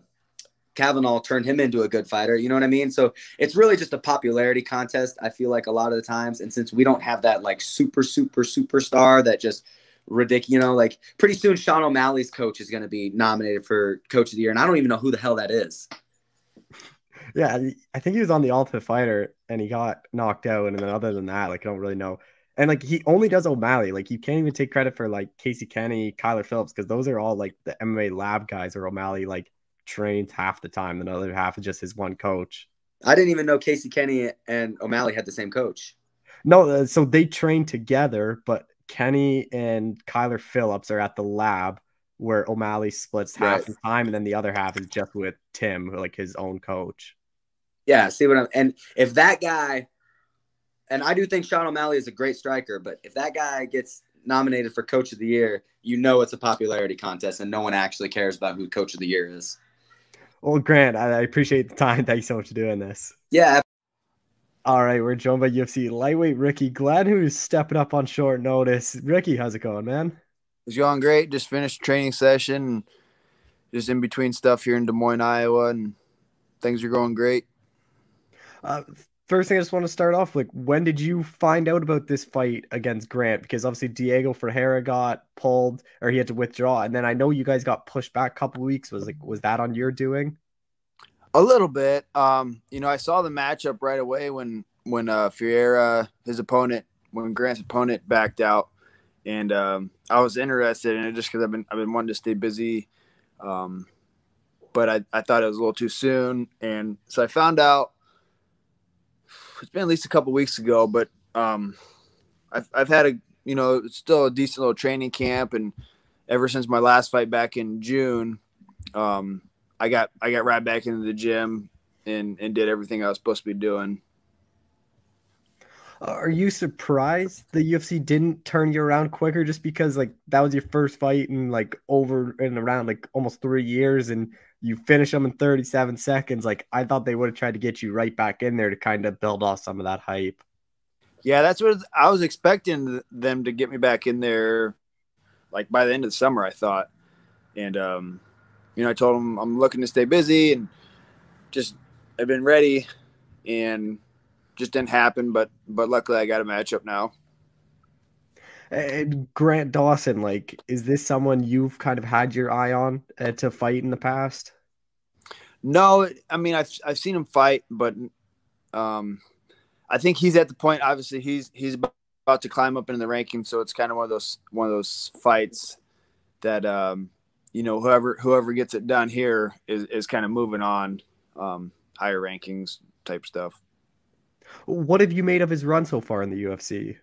Kavanagh turned him into a good fighter. You know what I mean? So it's really just a popularity contest. I feel like a lot of the times, and since we don't have that like super super superstar that just ridiculous. You know, like pretty soon Sean O'Malley's coach is going to be nominated for coach of the year, and I don't even know who the hell that is. Yeah, I think he was on the Ultimate Fighter and he got knocked out, and then other than that, like I don't really know. And like he only does O'Malley. Like you can't even take credit for like Casey Kenny, Kyler Phillips, because those are all like the MMA lab guys or O'Malley like trains half the time. The other half is just his one coach. I didn't even know Casey Kenny and O'Malley had the same coach. No, uh, so they train together, but Kenny and Kyler Phillips are at the lab where O'Malley splits half right. the time, and then the other half is just with Tim, like his own coach. Yeah, see what I'm and if that guy and I do think Sean O'Malley is a great striker, but if that guy gets nominated for coach of the year, you know it's a popularity contest and no one actually cares about who coach of the year is. Well, Grant, I appreciate the time. <laughs> Thank you so much for doing this. Yeah, all right, we're joined by UFC lightweight Ricky Glenn, who's stepping up on short notice. Ricky, how's it going, man? It's going great. Just finished training session, just in between stuff here in Des Moines, Iowa, and things are going great. Uh, first thing I just want to start off like, when did you find out about this fight against Grant? Because obviously Diego Ferreira got pulled, or he had to withdraw, and then I know you guys got pushed back a couple weeks. Was like, was that on your doing? A little bit. Um, you know, I saw the matchup right away when when uh Ferreira, his opponent, when Grant's opponent backed out, and um, I was interested in it just because I've been I've been wanting to stay busy, um, but I I thought it was a little too soon, and so I found out. It's been at least a couple weeks ago, but um, I've I've had a you know still a decent little training camp, and ever since my last fight back in June, um, I got I got right back into the gym and and did everything I was supposed to be doing. Are you surprised the UFC didn't turn you around quicker just because like that was your first fight in like over and around like almost three years and you finish them in 37 seconds? Like I thought they would have tried to get you right back in there to kind of build off some of that hype. Yeah, that's what I was expecting them to get me back in there like by the end of the summer, I thought. And um you know, I told them I'm looking to stay busy and just I've been ready and just didn't happen. But but luckily I got a matchup now. And Grant Dawson, like, is this someone you've kind of had your eye on uh, to fight in the past? No, I mean I've I've seen him fight, but um, I think he's at the point. Obviously, he's he's about to climb up in the rankings, so it's kind of one of those one of those fights that um, you know whoever whoever gets it done here is is kind of moving on um, higher rankings type stuff. What have you made of his run so far in the UFC?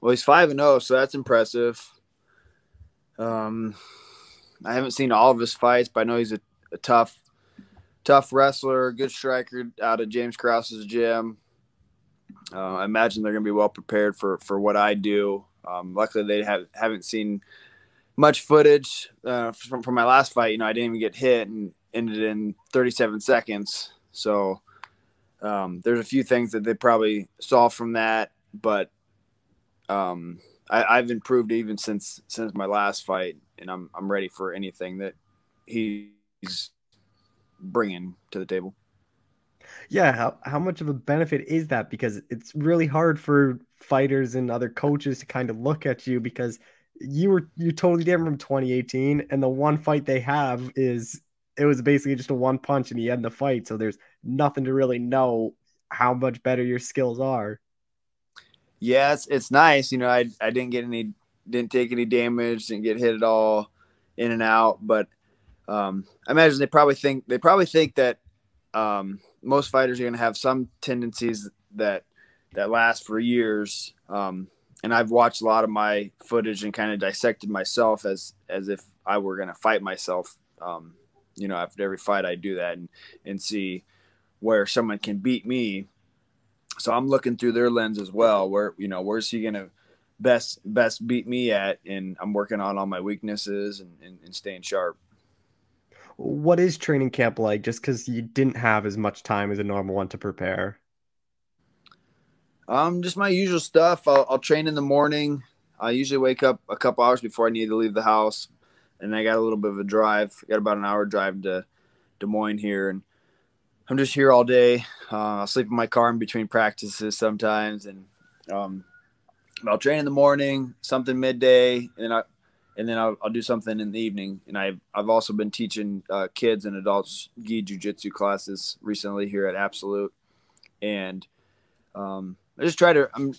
Well, he's five and zero, oh, so that's impressive. Um, I haven't seen all of his fights, but I know he's a, a tough, tough wrestler, good striker out of James Krause's gym. Uh, I imagine they're going to be well prepared for for what I do. Um, luckily, they have haven't seen much footage uh, from from my last fight. You know, I didn't even get hit and ended in 37 seconds. So um, there's a few things that they probably saw from that, but um, I, have improved even since since my last fight, and I'm I'm ready for anything that he's bringing to the table. Yeah, how, how much of a benefit is that? Because it's really hard for fighters and other coaches to kind of look at you because you were you totally different from 2018 and the one fight they have is it was basically just a one punch and he end the fight so there's nothing to really know how much better your skills are yeah it's, it's nice you know I, I didn't get any didn't take any damage didn't get hit at all in and out but um, i imagine they probably think they probably think that um, most fighters are going to have some tendencies that that last for years. Um, and I've watched a lot of my footage and kind of dissected myself as as if I were going to fight myself. Um, you know, after every fight, I do that and and see where someone can beat me. So I'm looking through their lens as well. Where you know, where's he going to best best beat me at? And I'm working on all my weaknesses and, and, and staying sharp. What is training camp like? Just because you didn't have as much time as a normal one to prepare. Um, just my usual stuff. I'll, I'll train in the morning. I usually wake up a couple hours before I need to leave the house, and I got a little bit of a drive. I got about an hour drive to Des Moines here, and I'm just here all day. Uh, I'll sleep in my car in between practices sometimes, and um, I'll train in the morning, something midday, and then I, and then I'll, I'll do something in the evening. And I've I've also been teaching uh, kids and adults gi jujitsu classes recently here at Absolute, and um, I just try to I'm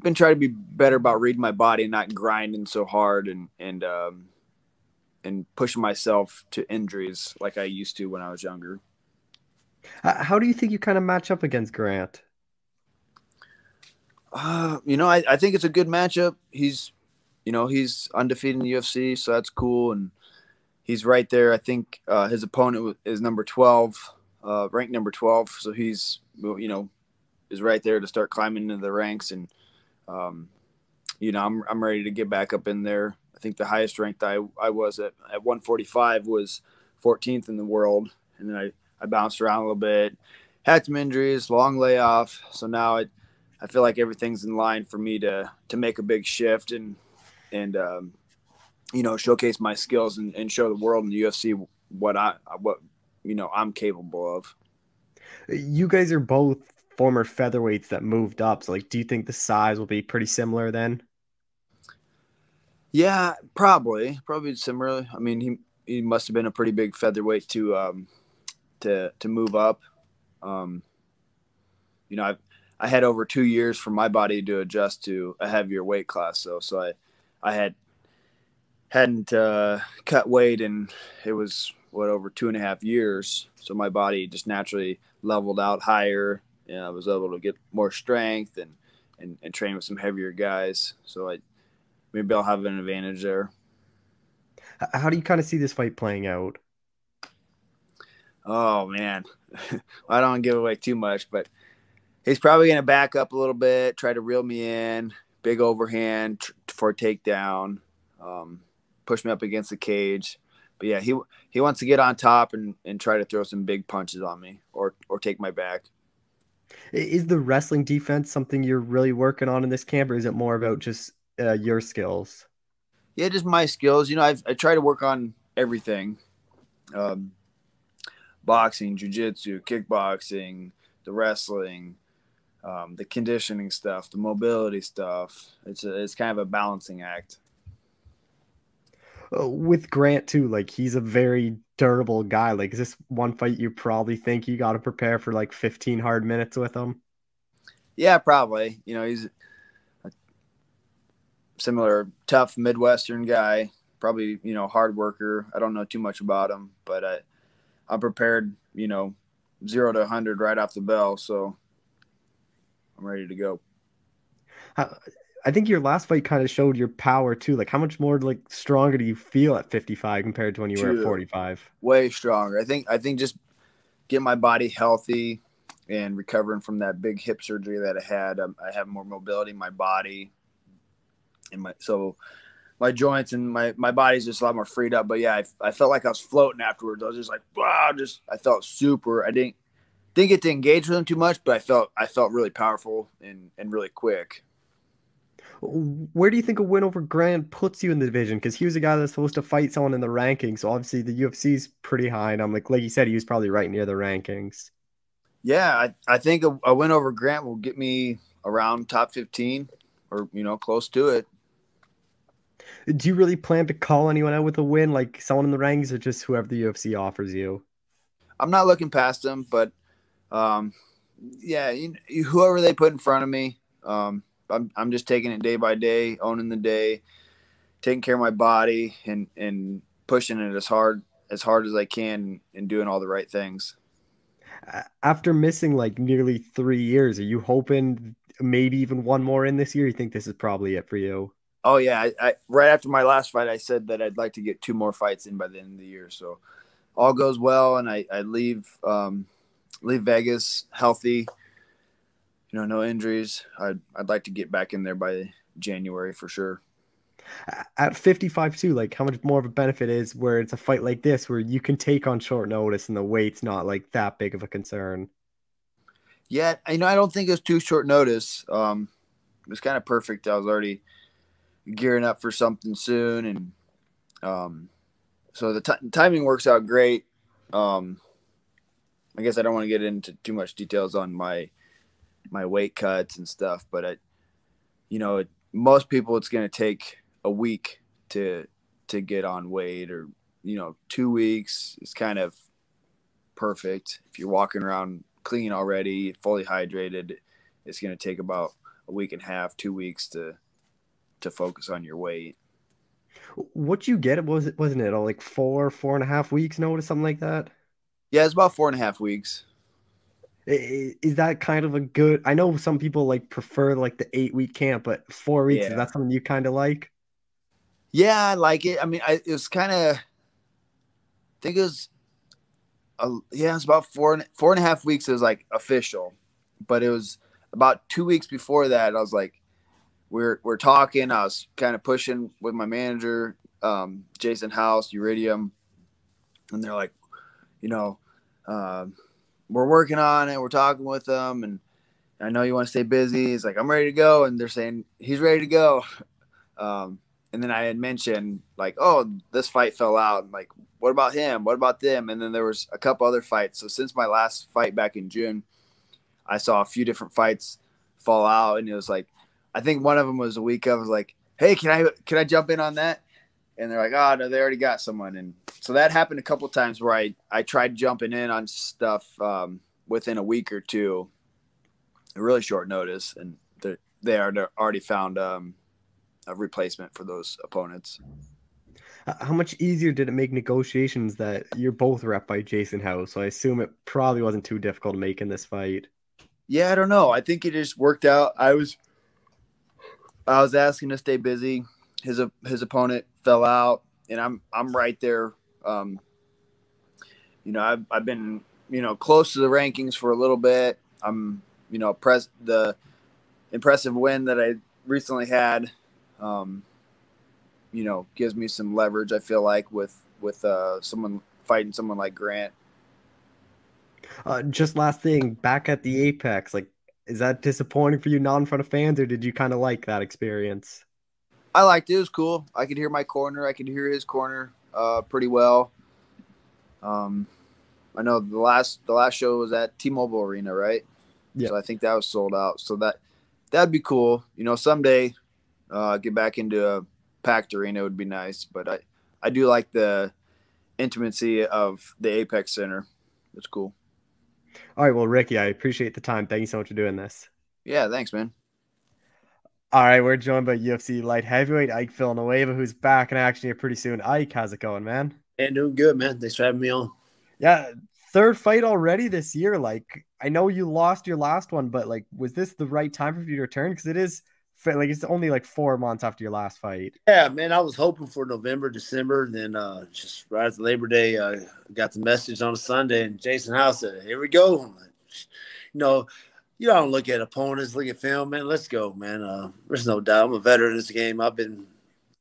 been trying to be better about reading my body and not grinding so hard and and um, and pushing myself to injuries like I used to when I was younger. How do you think you kind of match up against Grant? Uh, you know, I, I think it's a good matchup. He's, you know, he's undefeated in the UFC, so that's cool, and he's right there. I think uh, his opponent is number twelve, uh, ranked number twelve, so he's, you know, is right there to start climbing into the ranks. And, um, you know, I'm, I'm ready to get back up in there. I think the highest ranked I, I was at, at 145 was 14th in the world. And then I, I bounced around a little bit, had some injuries, long layoff. So now I, I feel like everything's in line for me to, to make a big shift and, and, um, you know, showcase my skills and, and show the world and the UFC what I, what, you know, I'm capable of. You guys are both former featherweights that moved up. So, like, do you think the size will be pretty similar then? Yeah, probably, probably similar. I mean, he he must have been a pretty big featherweight to um to to move up. Um, you know, I I had over two years for my body to adjust to a heavier weight class. So so I I had hadn't uh, cut weight and it was what over two and a half years. So my body just naturally leveled out higher and I was able to get more strength and, and, and train with some heavier guys. So I maybe I'll have an advantage there. How do you kind of see this fight playing out? Oh man, <laughs> I don't give away too much, but he's probably going to back up a little bit, try to reel me in, big overhand for a takedown, um, push me up against the cage. But yeah, he he wants to get on top and, and try to throw some big punches on me or or take my back. Is the wrestling defense something you're really working on in this camp, or is it more about just uh, your skills? Yeah, just my skills. You know, I've, I try to work on everything um, boxing, jujitsu, kickboxing, the wrestling, um, the conditioning stuff, the mobility stuff. It's, a, it's kind of a balancing act. Uh, with Grant, too, like he's a very durable guy. Like, is this one fight you probably think you got to prepare for like 15 hard minutes with him? Yeah, probably. You know, he's a similar tough Midwestern guy, probably, you know, hard worker. I don't know too much about him, but I, I'm prepared, you know, zero to 100 right off the bell. So I'm ready to go. I think your last fight kind of showed your power too. Like, how much more like stronger do you feel at 55 compared to when you were at 45? Way stronger. I think. I think just get my body healthy and recovering from that big hip surgery that I had. Um, I have more mobility in my body, and my so my joints and my my body's just a lot more freed up. But yeah, I, I felt like I was floating afterwards. I was just like, wow, just I felt super. I didn't didn't get to engage with them too much, but I felt I felt really powerful and and really quick. Where do you think a win over Grant puts you in the division? Because he was a guy that's supposed to fight someone in the rankings. So obviously the UFC's pretty high, and I'm like, like you said, he was probably right near the rankings. Yeah, I, I think a, a win over Grant will get me around top 15 or you know close to it. Do you really plan to call anyone out with a win, like someone in the ranks, or just whoever the UFC offers you? I'm not looking past them, but um, yeah, you, whoever they put in front of me, um, I'm I'm just taking it day by day, owning the day, taking care of my body, and and pushing it as hard as hard as I can, and doing all the right things. After missing like nearly three years, are you hoping maybe even one more in this year? You think this is probably it for you? Oh yeah, I, I, right after my last fight, I said that I'd like to get two more fights in by the end of the year. So all goes well, and I, I leave um, leave Vegas healthy. You know, no injuries. I'd I'd like to get back in there by January for sure. At 55 too, like how much more of a benefit is where it's a fight like this where you can take on short notice and the weight's not like that big of a concern. Yeah, you know, I don't think it's too short notice. Um, it was kind of perfect. I was already gearing up for something soon, and um, so the t- timing works out great. Um, I guess I don't want to get into too much details on my my weight cuts and stuff, but I, you know, most people it's going to take a week to to get on weight, or you know, two weeks is kind of perfect. If you're walking around clean already, fully hydrated, it's going to take about a week and a half, two weeks to to focus on your weight. What you get was it wasn't it all like four, four and a half weeks notice, something like that? Yeah, it's about four and a half weeks. Is that kind of a good? I know some people like prefer like the eight week camp, but four weeks yeah. is that something you kind of like? Yeah, I like it. I mean, I, it was kind of. I think it was. Uh, yeah, it's about four and four and a half weeks. Is like official, but it was about two weeks before that. I was like, we're we're talking. I was kind of pushing with my manager, um, Jason House, Iridium, and they're like, you know, uh, we're working on it. We're talking with them, and I know you want to stay busy. He's like, I'm ready to go, and they're saying he's ready to go. Um, and then I had mentioned like, oh, this fight fell out. And like, what about him? What about them? And then there was a couple other fights. So since my last fight back in June, I saw a few different fights fall out, and it was like I think one of them was a week of was like, hey, can I can I jump in on that? And they're like, oh no, they already got someone. And so that happened a couple times where I I tried jumping in on stuff um, within a week or two, a really short notice, and they are already found um, a replacement for those opponents. How much easier did it make negotiations that you're both rep by Jason House? So I assume it probably wasn't too difficult to make in this fight. Yeah, I don't know. I think it just worked out. I was I was asking to stay busy. His his opponent fell out, and I'm I'm right there. Um, you know, I've I've been you know close to the rankings for a little bit. I'm you know press the impressive win that I recently had. Um, you know, gives me some leverage. I feel like with with uh, someone fighting someone like Grant. Uh, just last thing, back at the Apex, like is that disappointing for you not in front of fans or did you kind of like that experience? I liked it it was cool. I could hear my corner i could hear his corner uh, pretty well. Um, i know the last the last show was at t-mobile arena right? Yeah. So i think that was sold out. So that that'd be cool. You know someday uh, get back into a packed arena would be nice but i i do like the intimacy of the apex center. It's cool all right. Well, Ricky, I appreciate the time. Thank you so much for doing this. Yeah. Thanks, man. All right. We're joined by UFC light heavyweight Ike Villanueva, who's back in action here pretty soon. Ike, how's it going, man? And doing good, man. Thanks for having me on. Yeah. Third fight already this year. Like, I know you lost your last one, but like, was this the right time for you to return? Because it is like it's only like four months after your last fight. Yeah, man, I was hoping for November, December. And then uh, just right after Labor Day, I uh, got the message on a Sunday, and Jason House said, "Here we go." Like, you know, you don't look at opponents, look at film, man. Let's go, man. Uh, there's no doubt. I'm a veteran in this game. I've been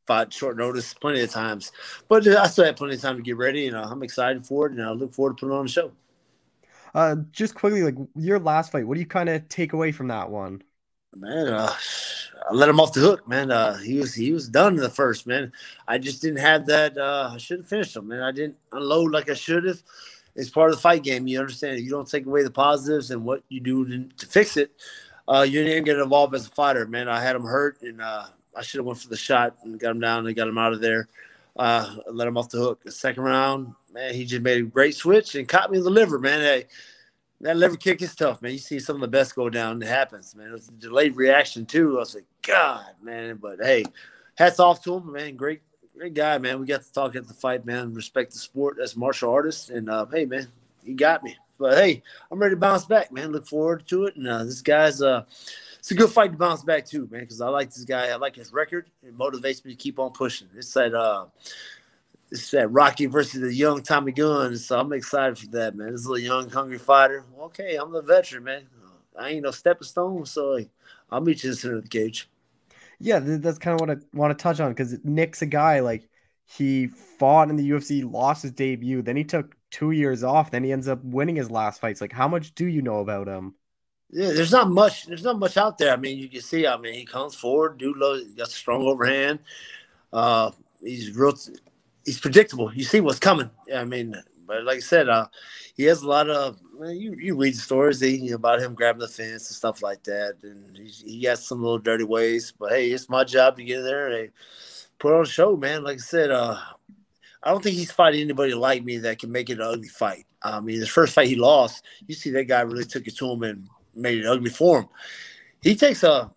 fought short notice plenty of times, but I still have plenty of time to get ready, and uh, I'm excited for it, and I look forward to putting on the show. Uh, just quickly, like your last fight, what do you kind of take away from that one? Man, uh, I let him off the hook, man. Uh, he was he was done in the first, man. I just didn't have that. Uh, I should have finished him, man. I didn't unload like I should have. It's part of the fight game. You understand? You don't take away the positives and what you do to, to fix it. Uh, you didn't get involved as a fighter, man. I had him hurt, and uh, I should have went for the shot and got him down and got him out of there. Uh, let him off the hook. The second round, man, he just made a great switch and caught me in the liver, man. Hey, that liver kick is tough, man. You see some of the best go down. It happens, man. It was a delayed reaction too. I was like, God, man. But hey, hats off to him, man. Great, great guy, man. We got to talk at the fight, man. Respect the sport as martial artist, and uh, hey, man, he got me. But hey, I'm ready to bounce back, man. Look forward to it. And uh, this guy's uh, it's a good fight to bounce back too, man. Because I like this guy. I like his record. It motivates me to keep on pushing. It's that uh, it's that Rocky versus the young Tommy Gunn. So I'm excited for that, man. This little young, hungry fighter. Okay, I'm the veteran, man. I ain't no stepping stone, so I'll meet you in the center of the cage. Yeah, that's kind of what I want to touch on because Nick's a guy like he fought in the UFC, lost his debut, then he took two years off, then he ends up winning his last fights. Like, how much do you know about him? Yeah, there's not much. There's not much out there. I mean, you can see. I mean, he comes forward, dude. Low, got a strong overhand. Uh, he's real. He's predictable. You see what's coming. I mean, but like I said, uh, he has a lot of. You you read the stories he, about him grabbing the fence and stuff like that, and he, he got some little dirty ways. But hey, it's my job to get there and put on a show, man. Like I said, uh, I don't think he's fighting anybody like me that can make it an ugly fight. I mean, his first fight he lost, you see that guy really took it to him and made it ugly for him. He takes a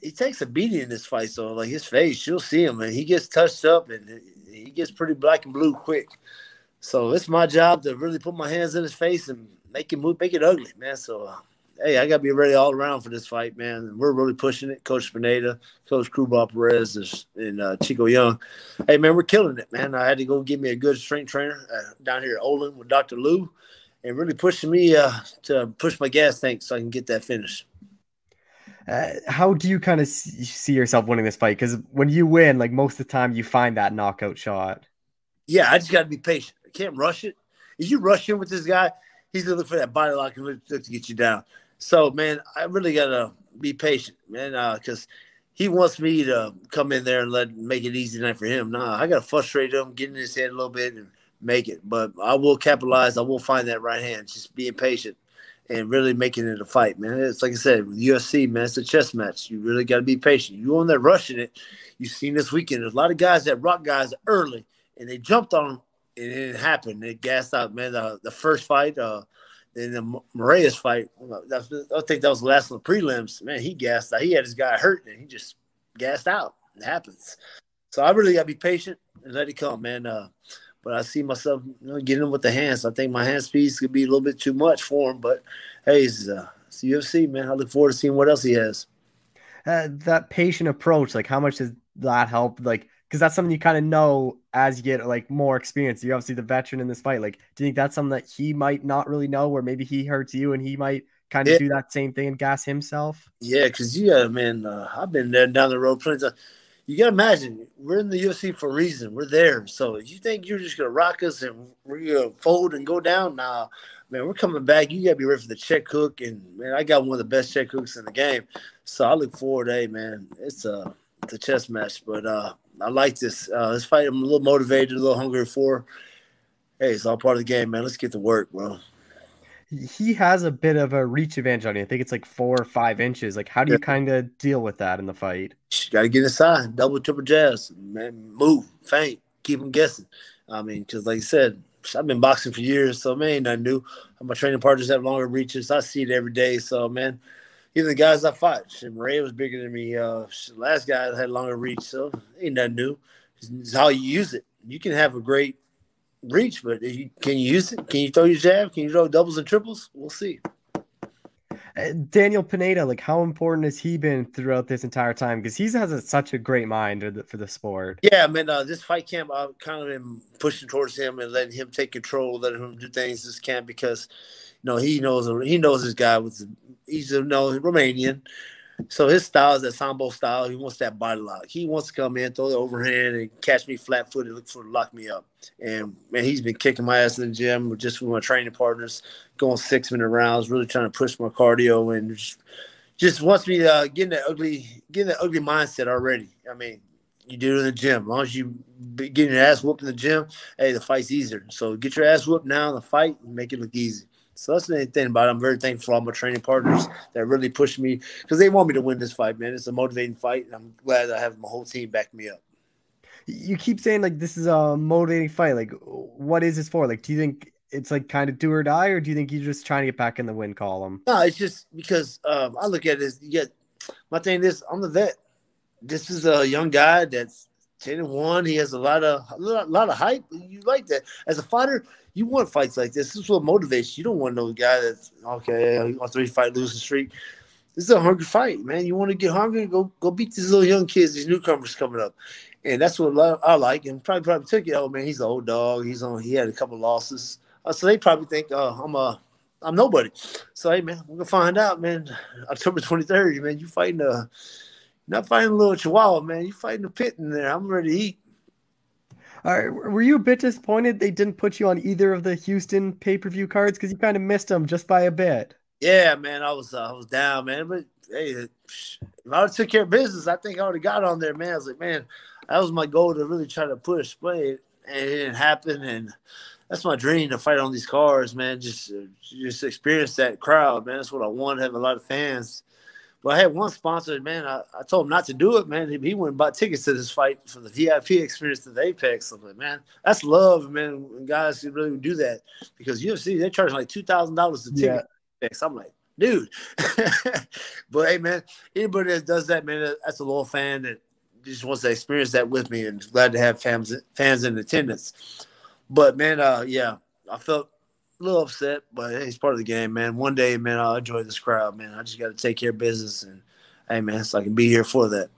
he takes a beating in this fight, so like his face, you'll see him, and he gets touched up and he gets pretty black and blue quick. So it's my job to really put my hands in his face and make it move, make it ugly, man. So uh, hey, I got to be ready all around for this fight, man. We're really pushing it. Coach Spineda, Coach Crewball Perez, and uh, Chico Young. Hey, man, we're killing it, man. I had to go get me a good strength trainer uh, down here at Olin with Dr. Lou and really pushing me uh, to push my gas tank so I can get that finish. Uh, how do you kind of see yourself winning this fight? Because when you win, like most of the time, you find that knockout shot. Yeah, I just got to be patient. I can't rush it. If you rush in with this guy, he's gonna look for that body lock and look to get you down. So, man, I really gotta be patient, man, because uh, he wants me to come in there and let make it easy tonight for him. Nah, I gotta frustrate him, get in his head a little bit, and make it. But I will capitalize. I will find that right hand. Just being patient and really making it a fight, man. It's like I said, with UFC, man, it's a chess match. You really got to be patient. You on there rushing it. You've seen this weekend. There's a lot of guys that rock guys early, and they jumped on them, and it didn't happen. They gassed out, man. The, the first fight, uh, in the Moraes fight, I think that was the last of the prelims. Man, he gassed out. He had his guy hurt, and he just gassed out. It happens. So I really got to be patient and let it come, man. Uh, but I see myself you know, getting him with the hands. I think my hand speeds could be a little bit too much for him. But hey, it's, uh, it's UFC, man. I look forward to seeing what else he has. Uh, that patient approach, like how much does that help? Like, because that's something you kind of know as you get like more experience. You're obviously the veteran in this fight. Like, do you think that's something that he might not really know, where maybe he hurts you and he might kind of yeah. do that same thing and gas himself? Yeah, because yeah, man, uh, I've been there down the road plenty of times you gotta imagine we're in the UFC for a reason. We're there. So if you think you're just gonna rock us and we're gonna fold and go down? Nah, man, we're coming back. You gotta be ready for the check hook. And man, I got one of the best check hooks in the game. So I look forward. Hey, man, it's a it's a chess match, but uh, I like this. Uh, this fight, I'm a little motivated, a little hungry for. Hey, it's all part of the game, man. Let's get to work, bro he has a bit of a reach advantage on you. I think it's like four or five inches. Like, how do you yeah. kind of deal with that in the fight? Got to get inside, double, triple jabs, man, move, feint, keep him guessing. I mean, because like I said, I've been boxing for years, so man, ain't nothing new. My training partners have longer reaches. I see it every day. So man, even the guys I fought, Ray was bigger than me. Uh, last guy had longer reach, so ain't nothing new. It's how you use it. You can have a great reach, but you, can you use it? Can you throw your jab? Can you throw doubles and triples? We'll see. Uh, Daniel Pineda, like how important has he been throughout this entire time? Because he has a, such a great mind for the sport. Yeah, I mean, uh, this fight camp, I've kind of been pushing towards him and letting him take control, letting him do things this camp because, you know, he knows he knows his guy was he's a you know, Romanian. So his style is that sambo style. He wants that body lock. He wants to come in, throw the overhand, and catch me flat footed, look for lock me up. And man, he's been kicking my ass in the gym, just with my training partners, going six minute rounds, really trying to push my cardio, and just, just wants me uh, get in that ugly, get in that ugly mindset already. I mean, you do it in the gym. As long as you get your ass whooped in the gym, hey, the fight's easier. So get your ass whooped now in the fight and make it look easy. So that's the thing about it. I'm very thankful for all my training partners that really pushed me because they want me to win this fight, man. It's a motivating fight, and I'm glad I have my whole team back me up. You keep saying like this is a motivating fight. Like, what is this for? Like, do you think it's like kind of do or die, or do you think you're just trying to get back in the win column? No, it's just because um, I look at it. As you my thing is I'm the vet. This is a young guy that's ten and one. He has a lot of a lot of hype. You like that as a fighter You want fights like this. This is what motivates you. You don't want no guy that's okay. Wants three fight losing streak. This is a hungry fight, man. You want to get hungry? Go go beat these little young kids, these newcomers coming up, and that's what I like. And probably probably took it. Oh man, he's an old dog. He's on. He had a couple losses, uh, so they probably think, oh, I'm a I'm nobody. So hey man, we're gonna find out, man. October 23rd, man. You fighting a not fighting a little chihuahua, man. You fighting a pit in there. I'm ready to eat. All right, were you a bit disappointed they didn't put you on either of the Houston pay per view cards because you kind of missed them just by a bit? Yeah, man, I was uh, I was down, man. But hey, if I would took care of business, I think I would have got on there, man. I was like, man, that was my goal to really try to push, but it, it didn't happen. And that's my dream to fight on these cars, man. Just just experience that crowd, man. That's what I want. Have a lot of fans. But I had one sponsor, man. I, I told him not to do it, man. He, he went and bought tickets to this fight for the VIP experience to the Apex. I'm like, man, that's love, man. When guys really do that because UFC they're charging like two thousand dollars a ticket. Yeah. I'm like, dude. <laughs> but hey, man, anybody that does that, man, that's a loyal fan that just wants to experience that with me, and glad to have fans fans in attendance. But man, uh, yeah, I felt a little upset, but hey, it's part of the game, man. One day, man, I'll enjoy this crowd, man. I just got to take care of business, and hey, man, so I can be here for that.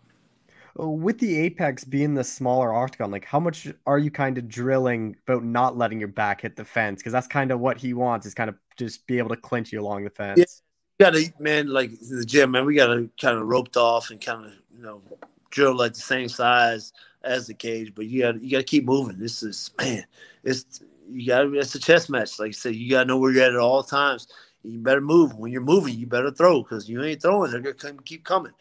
Oh, with the apex being the smaller octagon, like how much are you kind of drilling about not letting your back hit the fence? Because that's kind of what he wants is kind of just be able to clinch you along the fence. Yeah, you gotta, man, like the gym, man. We gotta kind of roped off and kind of, you know, drill like the same size as the cage, but you got you got to keep moving. This is man, it's you got to. it's a chess match. Like I said, you got to know where you're at at all times. You better move when you're moving. You better throw because you ain't throwing. They're gonna keep coming.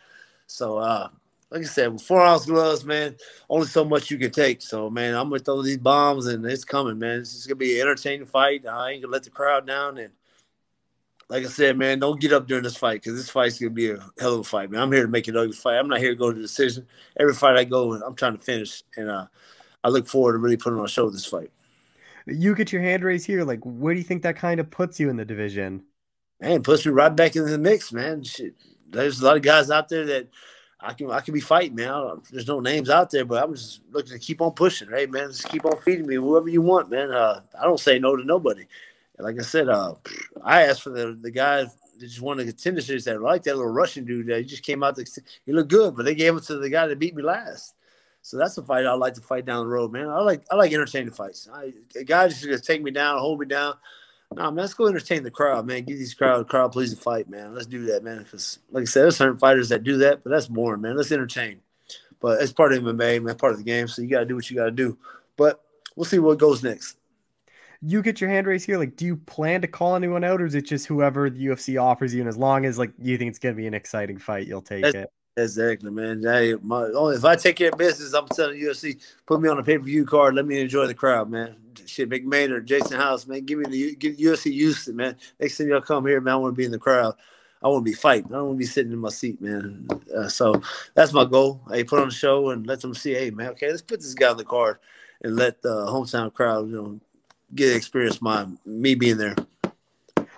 So, uh, like I said, with four ounce gloves, man, only so much you can take. So, man, I'm gonna throw these bombs and it's coming, man. It's gonna be an entertaining fight. I ain't gonna let the crowd down and like I said, man, don't get up during this fight because this fight's gonna be a hell of a fight, man. I'm here to make it ugly fight. I'm not here to go to decision. Every fight I go, I'm trying to finish, and uh, I look forward to really putting on a show this fight. You get your hand raised here. Like, where do you think that kind of puts you in the division? Man, puts me right back into the mix, man. Shit. There's a lot of guys out there that I can I can be fighting, man. There's no names out there, but I'm just looking to keep on pushing, right, man? Just keep on feeding me whoever you want, man. Uh, I don't say no to nobody like I said, uh, <sniffs> I asked for the the guy that just won the contender series that like that little Russian dude that he just came out. He looked good, but they gave it to the guy that beat me last. So that's a fight I like to fight down the road, man. I like I like entertaining fights. I, a guy just gonna take me down, hold me down. Nah, man, let's go entertain the crowd, man. Give these crowd crowd pleasing fight, man. Let's do that, man. Because like I said, there's certain fighters that do that, but that's boring, man. Let's entertain. But it's part of MMA, man, part of the game. So you gotta do what you gotta do. But we'll see what goes next you get your hand raised here, like, do you plan to call anyone out, or is it just whoever the UFC offers you? And as long as like you think it's gonna be an exciting fight, you'll take That's, it. Exactly, man. Hey, my, if I take care of business, I'm telling UFC, put me on a pay per view card. Let me enjoy the crowd, man. Shit, McMahon or Jason House, man. Give me the give UFC Houston, man. Next time y'all come here, man, I want to be in the crowd. I want to be fighting. I don't want to be sitting in my seat, man. Uh, so that's my goal. Hey, put on the show and let them see, hey, man, okay, let's put this guy on the card and let the hometown crowd, you know, get experience my me being there.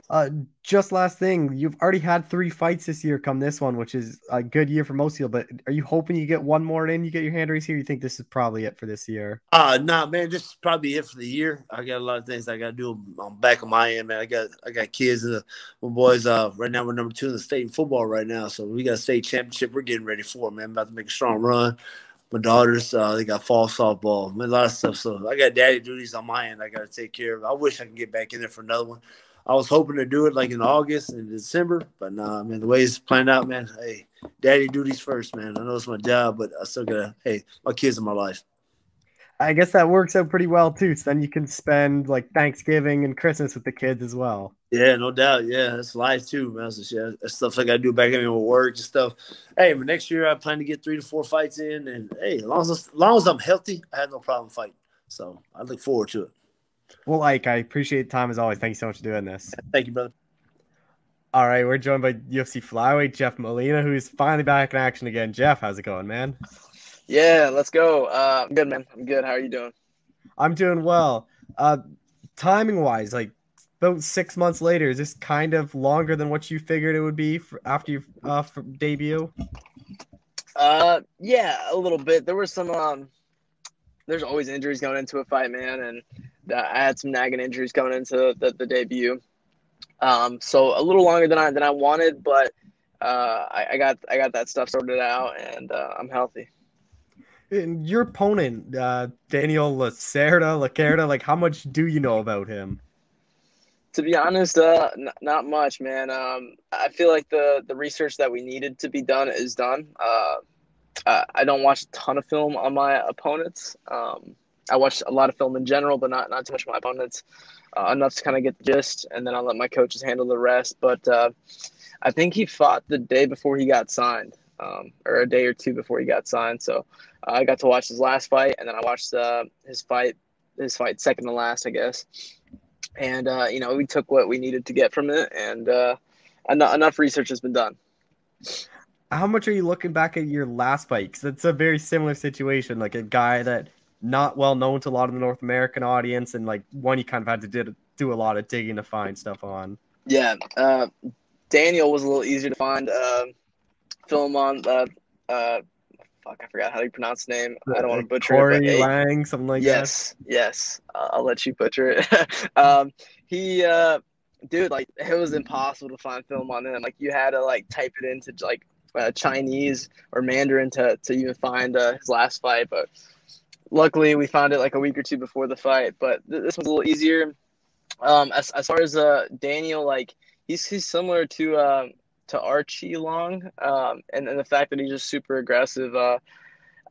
Uh, just last thing, you've already had three fights this year. Come this one, which is a good year for most people. But are you hoping you get one more in? You get your hand raised here. You think this is probably it for this year? Uh nah, man. This is probably it for the year. I got a lot of things I got to do. I'm back on my end, man. I got I got kids and my boys. Uh, right now we're number two in the state in football right now, so we got a state championship. We're getting ready for, man. About to make a strong run my daughters, uh, they got fall softball, a lot of stuff. So I got daddy duties on my end. I got to take care of. I wish I could get back in there for another one. I was hoping to do it like in August and December, but nah, man, the way it's planned out, man. Hey, daddy duties first, man. I know it's my job, but I still gotta. Hey, my kids are my life. I guess that works out pretty well too. So then you can spend like Thanksgiving and Christmas with the kids as well. Yeah, no doubt. Yeah, that's life too, man. So, yeah, that's stuff I got to do back in with work and stuff. Hey, but next year I plan to get three to four fights in, and hey, as long as, as long as I'm healthy, I have no problem fighting. So I look forward to it. Well, Ike, I appreciate the time as always. Thank you so much for doing this. Thank you, brother. All right, we're joined by UFC flyweight Jeff Molina, who's finally back in action again. Jeff, how's it going, man? Yeah, let's go. Uh, I'm good, man. I'm good. How are you doing? I'm doing well. Uh, timing wise, like about six months later, is this kind of longer than what you figured it would be for, after your uh, debut? Uh, yeah, a little bit. There was some um, there's always injuries going into a fight, man, and I had some nagging injuries coming into the, the debut, um, so a little longer than I than I wanted, but uh, I, I, got I got that stuff sorted out, and uh, I'm healthy. And your opponent, uh, Daniel Lacerda, Lacerda, like how much do you know about him? To be honest, uh, n- not much, man. Um, I feel like the the research that we needed to be done is done. Uh, I don't watch a ton of film on my opponents. Um, I watch a lot of film in general, but not not too much of my opponents. Uh, enough to kind of get the gist, and then I'll let my coaches handle the rest. But uh, I think he fought the day before he got signed, um, or a day or two before he got signed. So uh, I got to watch his last fight, and then I watched uh, his fight, his fight second to last, I guess. And uh, you know, we took what we needed to get from it, and uh, enough, enough research has been done. How much are you looking back at your last fight? Because it's a very similar situation, like a guy that not well known to a lot of the North American audience, and like one you kind of had to did, do a lot of digging to find stuff on. Yeah, uh, Daniel was a little easier to find uh, film on. Uh, uh, fuck, I forgot how you pronounce the name. I don't want to butcher Corey it. Hey, Lang, something like that. yes, yes, uh, I'll let you butcher it. <laughs> um, he, uh, dude, like it was impossible to find film on him. Like you had to like type it into like uh, Chinese or Mandarin to to even find uh, his last fight. But luckily, we found it like a week or two before the fight. But th- this was a little easier. Um, as as far as uh Daniel, like he's he's similar to um to Aoriqileng, um, and, and the fact that he's just super aggressive. Uh,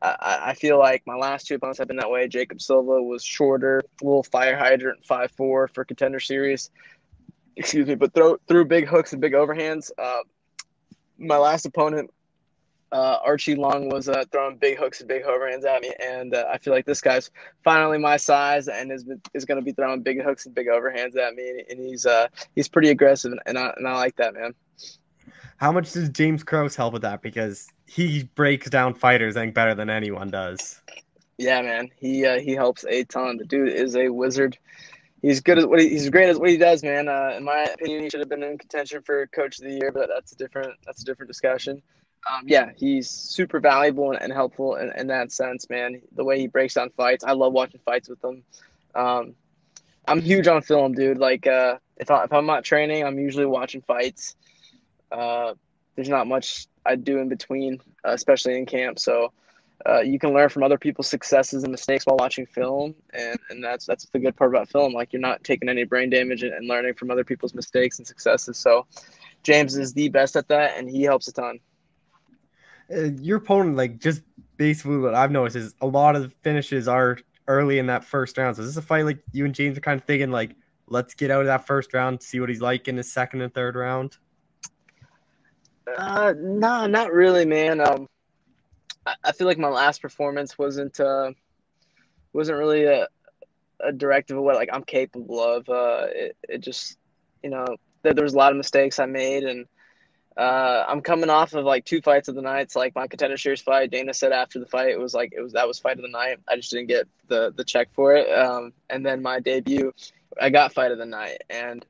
I, I feel like my last two opponents have been that way. Jacob Silva was shorter, little fire hydrant, five four for contender series. Excuse me, but throw through big hooks and big overhands. Uh, my last opponent, uh, Aoriqileng, was uh, throwing big hooks and big overhands at me, and uh, I feel like this guy's finally my size and is is going to be throwing big hooks and big overhands at me, and he's uh he's pretty aggressive, and I and I like that man. How much does James Krause help with that? Because he breaks down fighters, I think, better than anyone does. Yeah, man, he uh, he helps a ton. The dude is a wizard. He's good at what he, he's great at what he does, man. Uh, in my opinion, he should have been in contention for coach of the year, but that's a different that's a different discussion. Um, yeah, he's super valuable and, and helpful in, in, that sense, man. The way he breaks down fights, I love watching fights with him. Um, I'm huge on film, dude. Like, uh, if, I, if I'm not training, I'm usually watching fights. Uh, there's not much I do in between, uh, especially in camp. So uh, you can learn from other people's successes and mistakes while watching film, and, and that's that's the good part about film. Like you're not taking any brain damage and, and learning from other people's mistakes and successes. So James is the best at that, and he helps a ton. Uh, your opponent, like just basically what I've noticed is a lot of finishes are early in that first round. So is this a fight like you and James are kind of thinking like, let's get out of that first round, see what he's like in his second and third round? Uh, no, not really, man. Um, I, I feel like my last performance wasn't uh, wasn't really a, a directive of what like I'm capable of. Uh, it, it just, you know, there, there was a lot of mistakes I made, and uh, I'm coming off of like two fights of the night. Like my contender series fight. Dana said after the fight, it was like it was that was fight of the night. I just didn't get the the check for it. Um, and then my debut, I got fight of the night, and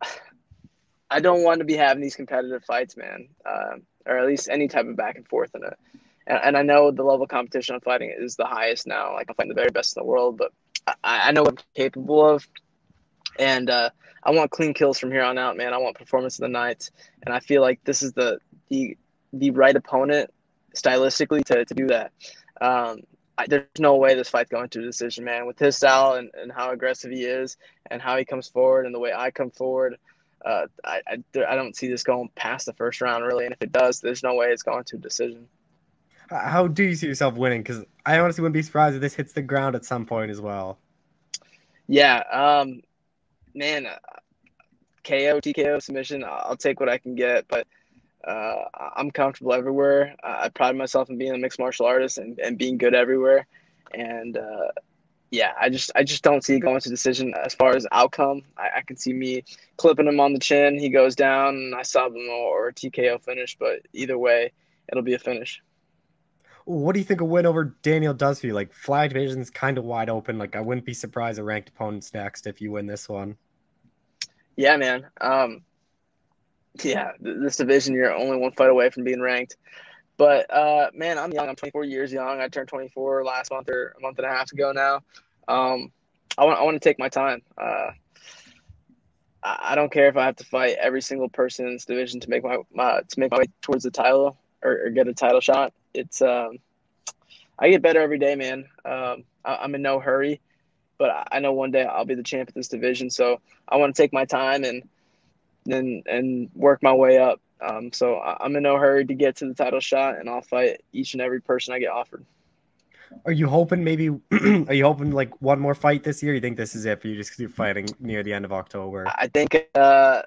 <sighs> I don't want to be having these competitive fights, man, um, or at least any type of back and forth in it. And, and, I know the level of competition I'm fighting is the highest now. Like I'm fighting the very best in the world, but I, I know what I'm capable of, and uh, I want clean kills from here on out, man. I want performance of the night, and I feel like this is the the the right opponent stylistically to, to do that. Um, I, there's no way this fight's going to a decision, man. With his style and, and how aggressive he is, and how he comes forward, and the way I come forward, uh, I, I, I don't see this going past the first round really. And if it does, there's no way it's going to a decision. How do you see yourself winning? Because I honestly wouldn't be surprised if this hits the ground at some point as well. Yeah, um, man, uh, KO, TKO, submission. I'll take what I can get, but uh, I'm comfortable everywhere. I pride myself in being a mixed martial artist and, and being good everywhere. And uh, yeah, I just I just don't see going to decision as far as outcome. I, I can see me clipping him on the chin. He goes down, and I sub him or TKO finish. But either way, it'll be a finish. What do you think a win over Daniel does for you? Like flag division is kind of wide open. Like I wouldn't be surprised a ranked opponent's next if you win this one. Yeah, man. Um, yeah, this division you're only one fight away from being ranked. But uh, man, I'm young. I'm 24 years young. I turned 24 last month or a month and a half ago now. Um, I want I want to take my time. Uh, I, don't care if I have to fight every single person in this division to make my, my to make my way towards the title or, or get a title shot. It's um, I get better every day, man. Um, I, am in no hurry, but I know one day I'll be the champ of this division. So I want to take my time and and and work my way up. Um, so I'm in no hurry to get to the title shot, and I'll fight each and every person I get offered. Are you hoping maybe? <clears throat> are you hoping like one more fight this year? You think this is it for you? Just keep fighting near the end of October. I think, uh,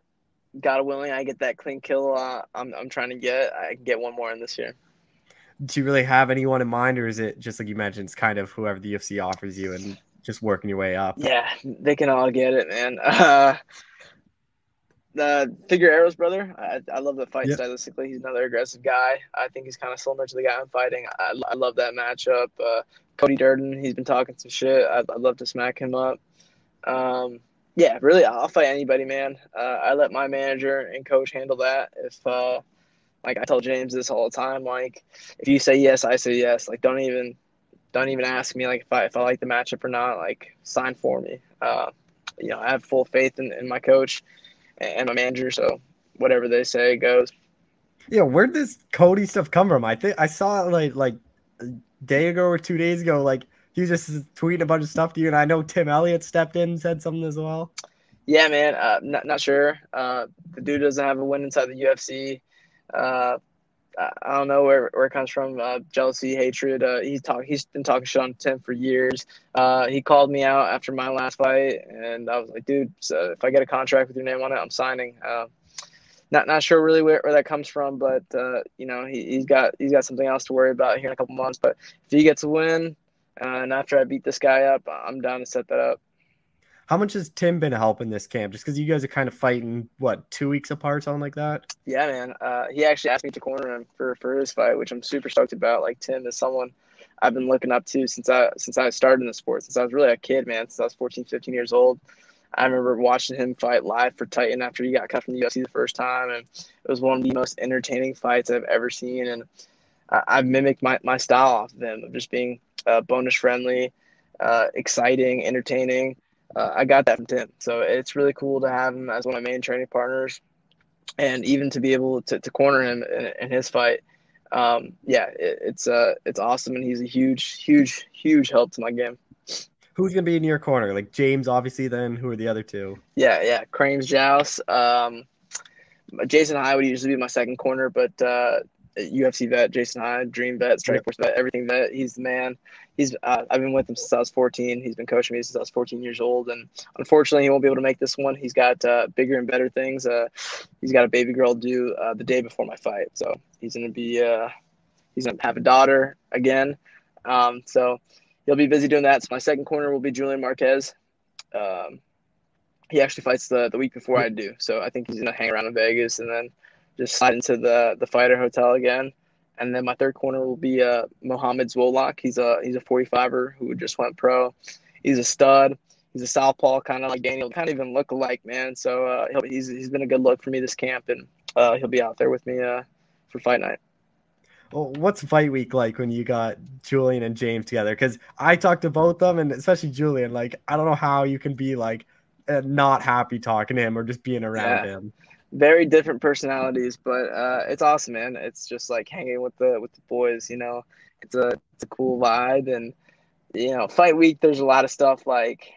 God willing, I get that clean kill. Uh, I'm I'm trying to get. I can get one more in this year. Do you really have anyone in mind, or is it just like you mentioned, it's kind of whoever the UFC offers you and just working your way up? Yeah, they can all get it, man. <laughs> Uh, the Figueiredo's brother. I, I love the fight yep. stylistically. He's another aggressive guy. I think he's kind of similar to the guy I'm fighting. I, I love that matchup. Uh, Cody Durden, he's been talking some shit. I'd, I'd love to smack him up. Um, yeah, really, I'll fight anybody, man. Uh, I let my manager and coach handle that. If uh, like I tell James this all the time, like if you say yes, I say yes. Like don't even don't even ask me like if I if I like the matchup or not. Like sign for me. Uh, you know, I have full faith in, in my coach and my manager. So whatever they say goes. Yeah, where did this Cody stuff come from? I think I saw it like like a day ago or two days ago. Like he was just tweeting a bunch of stuff to you, and I know Tim Elliott stepped in and said something as well. Yeah, man. Uh, not not sure. Uh, the dude doesn't have a win inside the UFC. Uh, I don't know where, where it comes from. Uh, jealousy, hatred. Uh, he's talk. He's been talking shit on Tim for years. Uh, he called me out after my last fight, and I was like, dude, so if I get a contract with your name on it, I'm signing. Uh, not not sure really where, where that comes from, but uh, you know he, he's got he's got something else to worry about here in a couple months. But if he gets a win, uh, and after I beat this guy up, I'm down to set that up. How much has Tim been helping this camp? Just because you guys are kind of fighting, what, two weeks apart, something like that? Yeah, man. Uh, he actually asked me to corner him for, for his fight, which I'm super stoked about. Like Tim is someone I've been looking up to since I since I started in the sport, since I was really a kid, man. Since I was 14, 15 years old. I remember watching him fight live for Titan after he got cut from the UFC the first time, and it was one of the most entertaining fights I've ever seen. And I, have mimicked my, my style off of him of just being uh, bonus friendly, uh, exciting, entertaining uh, I got that from Tim. So it's really cool to have him as one of my main training partners, and even to be able to, to corner him in, in his fight. Um, yeah, it, it's uh, it's awesome, and he's a huge, huge, huge help to my game. Who's gonna be in your corner? Like James, obviously. Then who are the other two? Yeah, yeah, Crames Joust. Um, Jason High would usually be my second corner, but uh, UFC vet, Jason High, Dream vet, Strikeforce vet, everything vet. He's the man. He's uh, I've been with him since I was 14. He's been coaching me since I was 14 years old, and unfortunately, he won't be able to make this one. He's got uh, bigger and better things. Uh, he's got a baby girl due uh, the day before my fight, so he's gonna be uh, he's gonna have a daughter again. Um, so he'll be busy doing that. So my second corner will be Julian Marquez. Um, he actually fights the the week before I do, so I think he's gonna hang around in Vegas and then just slide into the the fighter hotel again. And then my third corner will be uh, Mohammed Zwolak. He's a he's a 45er who just went pro. He's a stud. He's a southpaw, kind of like Daniel, kind of even look alike, man. So uh, he's he's been a good look for me this camp, and uh, he'll be out there with me uh, for fight night. Well, what's fight week like when you got Julian and James together? Because I talked to both of them, and especially Julian. Like, I don't know how you can be like uh, not happy talking to him or just being around yeah. him very different personalities, but uh, it's awesome, man. It's just like hanging with the with the boys. You know, it's a it's a cool vibe, and you know, fight week. There's a lot of stuff like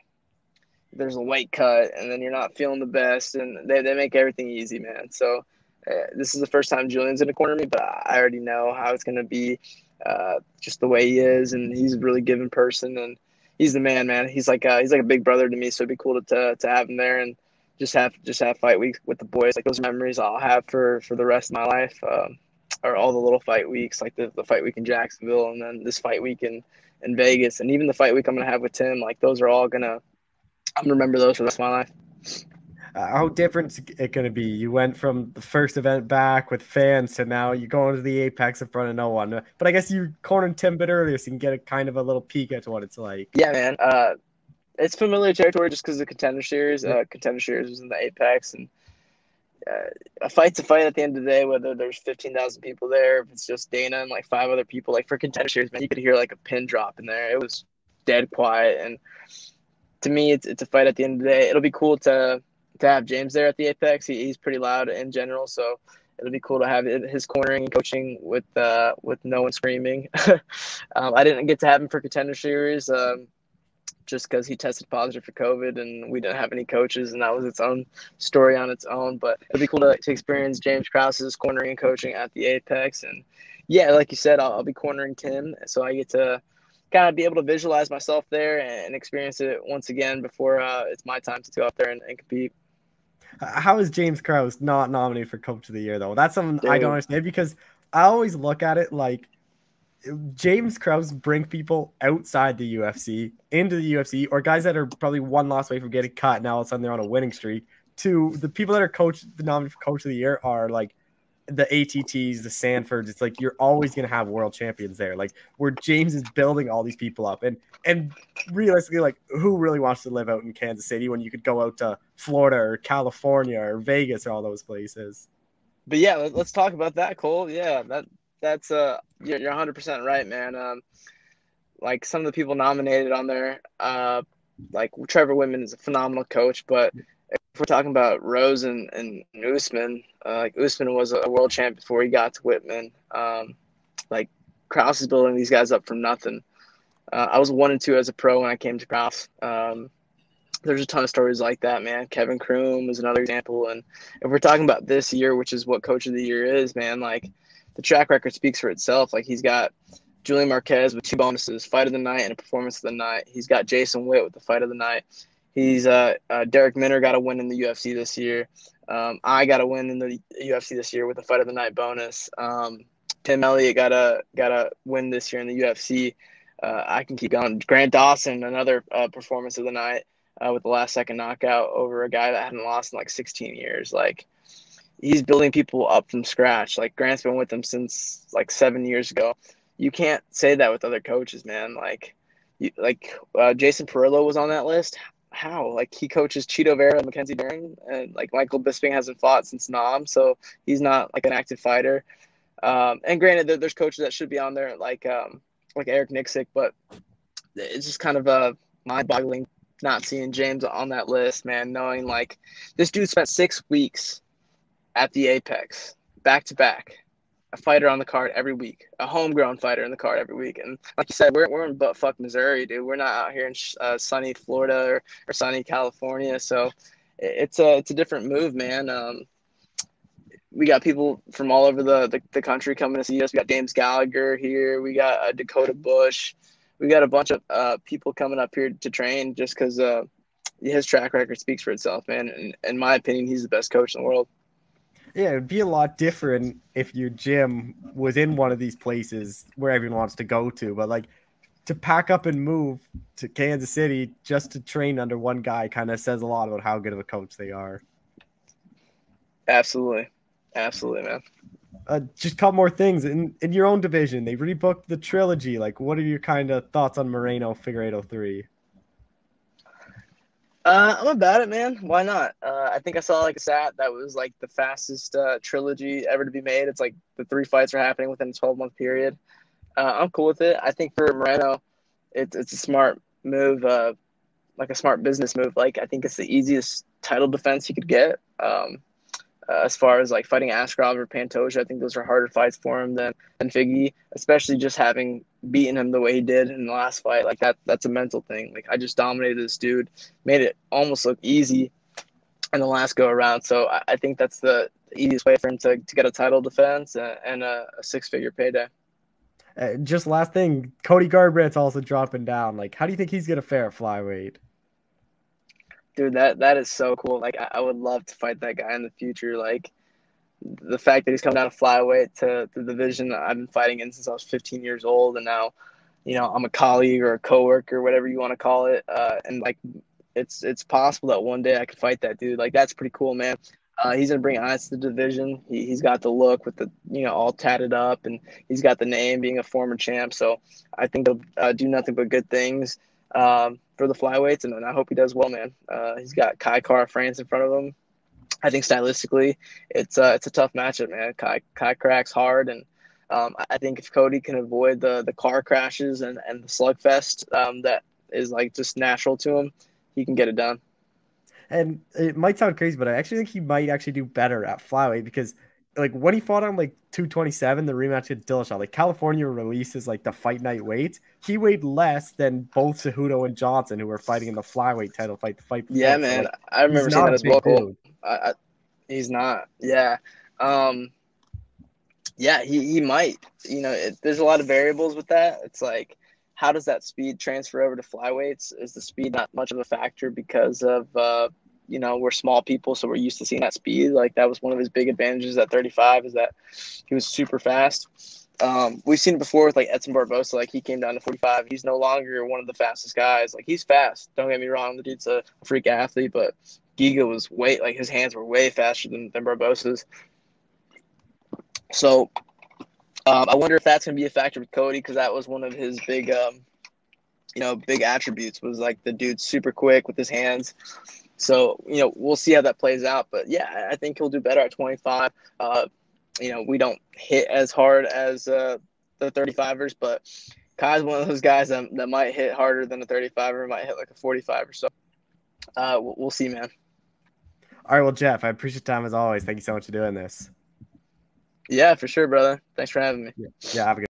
there's a weight cut, and then you're not feeling the best, and they they make everything easy, man. So uh, this is the first time Julian's in a corner me, but I already know how it's gonna be. Uh, just the way he is, and he's a really giving person, and he's the man, man. He's like a, he's like a big brother to me, so it'd be cool to to, to have him there and just have just have fight weeks with the boys. Like those memories I'll have for for the rest of my life. Um, or all the little fight weeks, like the, the fight week in Jacksonville, and then this fight week in in Vegas, and even the fight week I'm gonna have with Tim. Like those are all gonna I'm gonna remember those for the rest of my life. Uh, how different is it going to be? You went from the first event back with fans to now you're going to the Apex in front of no one. But I guess you cornered Tim a bit earlier, so you can get a kind of a little peek at what it's like. Yeah, man. Uh, it's familiar territory just because the contender series. Uh, contender series was in the Apex, and uh, a fight's a fight at the end of the day. Whether there's fifteen thousand people there, if it's just Dana and like five other people, like for contender series, man, you could hear like a pin drop in there. It was dead quiet, and to me, it's it's a fight at the end of the day. It'll be cool to to have James there at the Apex. He, he's pretty loud in general, so it'll be cool to have his cornering and coaching with uh, with no one screaming. <laughs> um, I didn't get to have him for contender series um, just because he tested positive for COVID and we didn't have any coaches, and that was its own story on its own. But it'd be cool to, to experience James Krause's cornering and coaching at the Apex. And yeah, like you said, I'll, I'll be cornering Tim, so I get to kind of be able to visualize myself there and experience it once again before uh, it's my time to go out there and, and compete. How is James Krause not nominated for Coach of the Year though? That's something Dude. I don't understand because I always look at it like James Krause bring people outside the UFC into the UFC, or guys that are probably one loss away from getting cut. Now all of a sudden they're on a winning streak. To the people that are coach the nominee for Coach of the Year are like the ATTs, the Sanfords, it's like you're always going to have world champions there. Like where James is building all these people up, and and realistically, like who really wants to live out in Kansas City when you could go out to Florida or California or Vegas or all those places? But yeah, let's talk about that, Cole. Yeah, that that's uh, you're, you're 100 percent right, man. Um, like some of the people nominated on there, uh, like Trevor Wittman is a phenomenal coach, but if we're talking about Rose and, and Usman, uh, like Usman was a world champ before he got to Wittman. Um, like Krause is building these guys up from nothing. Uh, I was one and two as a pro when I came to Krause. Um, there's a ton of stories like that, man. Kevin Croom is another example. And if we're talking about this year, which is what coach of the year is, man, like the track record speaks for itself. Like he's got Julian Marquez with two bonuses, fight of the night and a performance of the night. He's got Jason Witt with the fight of the night. He's uh, uh, Darrick Minner got a win in the UFC this year. Um, I got a win in the UFC this year with a fight of the night bonus. Um, Tim Elliott got a got a win this year in the UFC. Uh, I can keep going. Grant Dawson, another uh, performance of the night uh, with the last second knockout over a guy that hadn't lost in like 16 years. Like he's building people up from scratch. Like Grant's been with them since like seven years ago. You can't say that with other coaches, man. Like, you, like uh, Jason Parillo was on that list how? Like he coaches Chito Vera and Mackenzie Dern, and like Michael Bisping hasn't fought since Nam, so he's not like an active fighter. Um, and granted, there's coaches that should be on there, like um, like Eric Nicksick, but it's just kind of uh, mind-boggling not seeing James on that list, man. Knowing like this dude spent six weeks at the Apex back to back a fighter on the card every week, a homegrown fighter in the card every week. And like you said, we're, we're in butt fuck Missouri, dude. We're not out here in uh, sunny Florida or, or sunny California. So it's a it's a different move, man. Um, we got people from all over the, the, the, country coming to see us. We got James Gallagher here. We got uh, Dakota Bush. We got a bunch of uh, people coming up here to train just because uh, his track record speaks for itself, man. And in my opinion, he's the best coach in the world. Yeah, it'd be a lot different if your gym was in one of these places where everyone wants to go to. But like to pack up and move to Kansas City just to train under one guy kind of says a lot about how good of a coach they are. Absolutely. Absolutely, man. Uh, just a couple more things in, in your own division. They rebooked the trilogy. Like, what are your kind of thoughts on Moreno Figueiredo 3? Uh, I'm about it, man. Why not? Uh, I think I saw like a stat that was like the fastest uh, trilogy ever to be made. It's like the three fights are happening within a 12 month period. Uh, I'm cool with it. I think for Moreno, it's it's a smart move, uh, like a smart business move. Like I think it's the easiest title defense he could get. Um, uh, as far as like fighting Askarov or Pantoja, I think those are harder fights for him than than Figgy, especially just having beaten him the way he did in the last fight. Like that, that's a mental thing. Like I just dominated this dude, made it almost look easy in the last go around. So I, I think that's the easiest way for him to, to get a title defense and, and a, a six figure payday. Uh, just last thing, Cody Garbrandt's also dropping down. Like, how do you think he's gonna fare at flyweight? dude, that that is so cool. Like I, I, would love to fight that guy in the future. Like the fact that he's come down to flyweight to the division I've been fighting in since I was 15 years old, and now, you know, I'm a colleague or a coworker, whatever you want to call it. Uh, and like, it's it's possible that one day I could fight that dude. Like that's pretty cool, man. Uh, he's gonna bring eyes to the division. He, has got the look with the you know all tatted up, and he's got the name being a former champ. So I think he'll uh, do nothing but good things um, for the flyweights, and, and, I hope he does well, man. Uh, he's got Kai Kara-France in front of him. I think stylistically, it's uh, it's a tough matchup, man. Kai Kai cracks hard, and um, I think if Cody can avoid the the car crashes and and the slugfest um, that is like just natural to him, he can get it done. And it might sound crazy, but I actually think he might actually do better at flyweight because like when he fought on like 227, the rematch with Dillashaw, like California releases like the fight night weight. He weighed less than both Cejudo and Johnson, who were fighting in the flyweight title fight. The fight. Before. Yeah, man, so, like, I remember seeing that as well. I, I, he's not. Yeah. Um. Yeah, he, he might. You know, it, there's a lot of variables with that. It's like, how does that speed transfer over to flyweights? Is the speed not much of a factor because of uh, you know we're small people so we're used to seeing that speed. Like that was one of his big advantages at 35 is that he was super fast. Um, we've seen it before with like Edson Barbosa. Like he came down to 45 he's no longer one of the fastest guys. Like he's fast. Don't get me wrong. The dude's a freak athlete but Giga was way like his hands were way faster than, than Barbosa's. So um, I wonder if that's gonna be a factor with Cody because that was one of his big um, you know big attributes was like the dude's super quick with his hands so, you know, we'll see how that plays out. But yeah, I think he'll do better at 25. Uh, you know, we don't hit as hard as uh, the 35ers, but Kai's one of those guys that, that might hit harder than a 35er, might hit like a 45 or so. Uh, we'll, we'll see, man. All right. Well, Jeff, I appreciate time as always. Thank you so much for doing this. Yeah, for sure, brother. Thanks for having me. Yeah, yeah have a good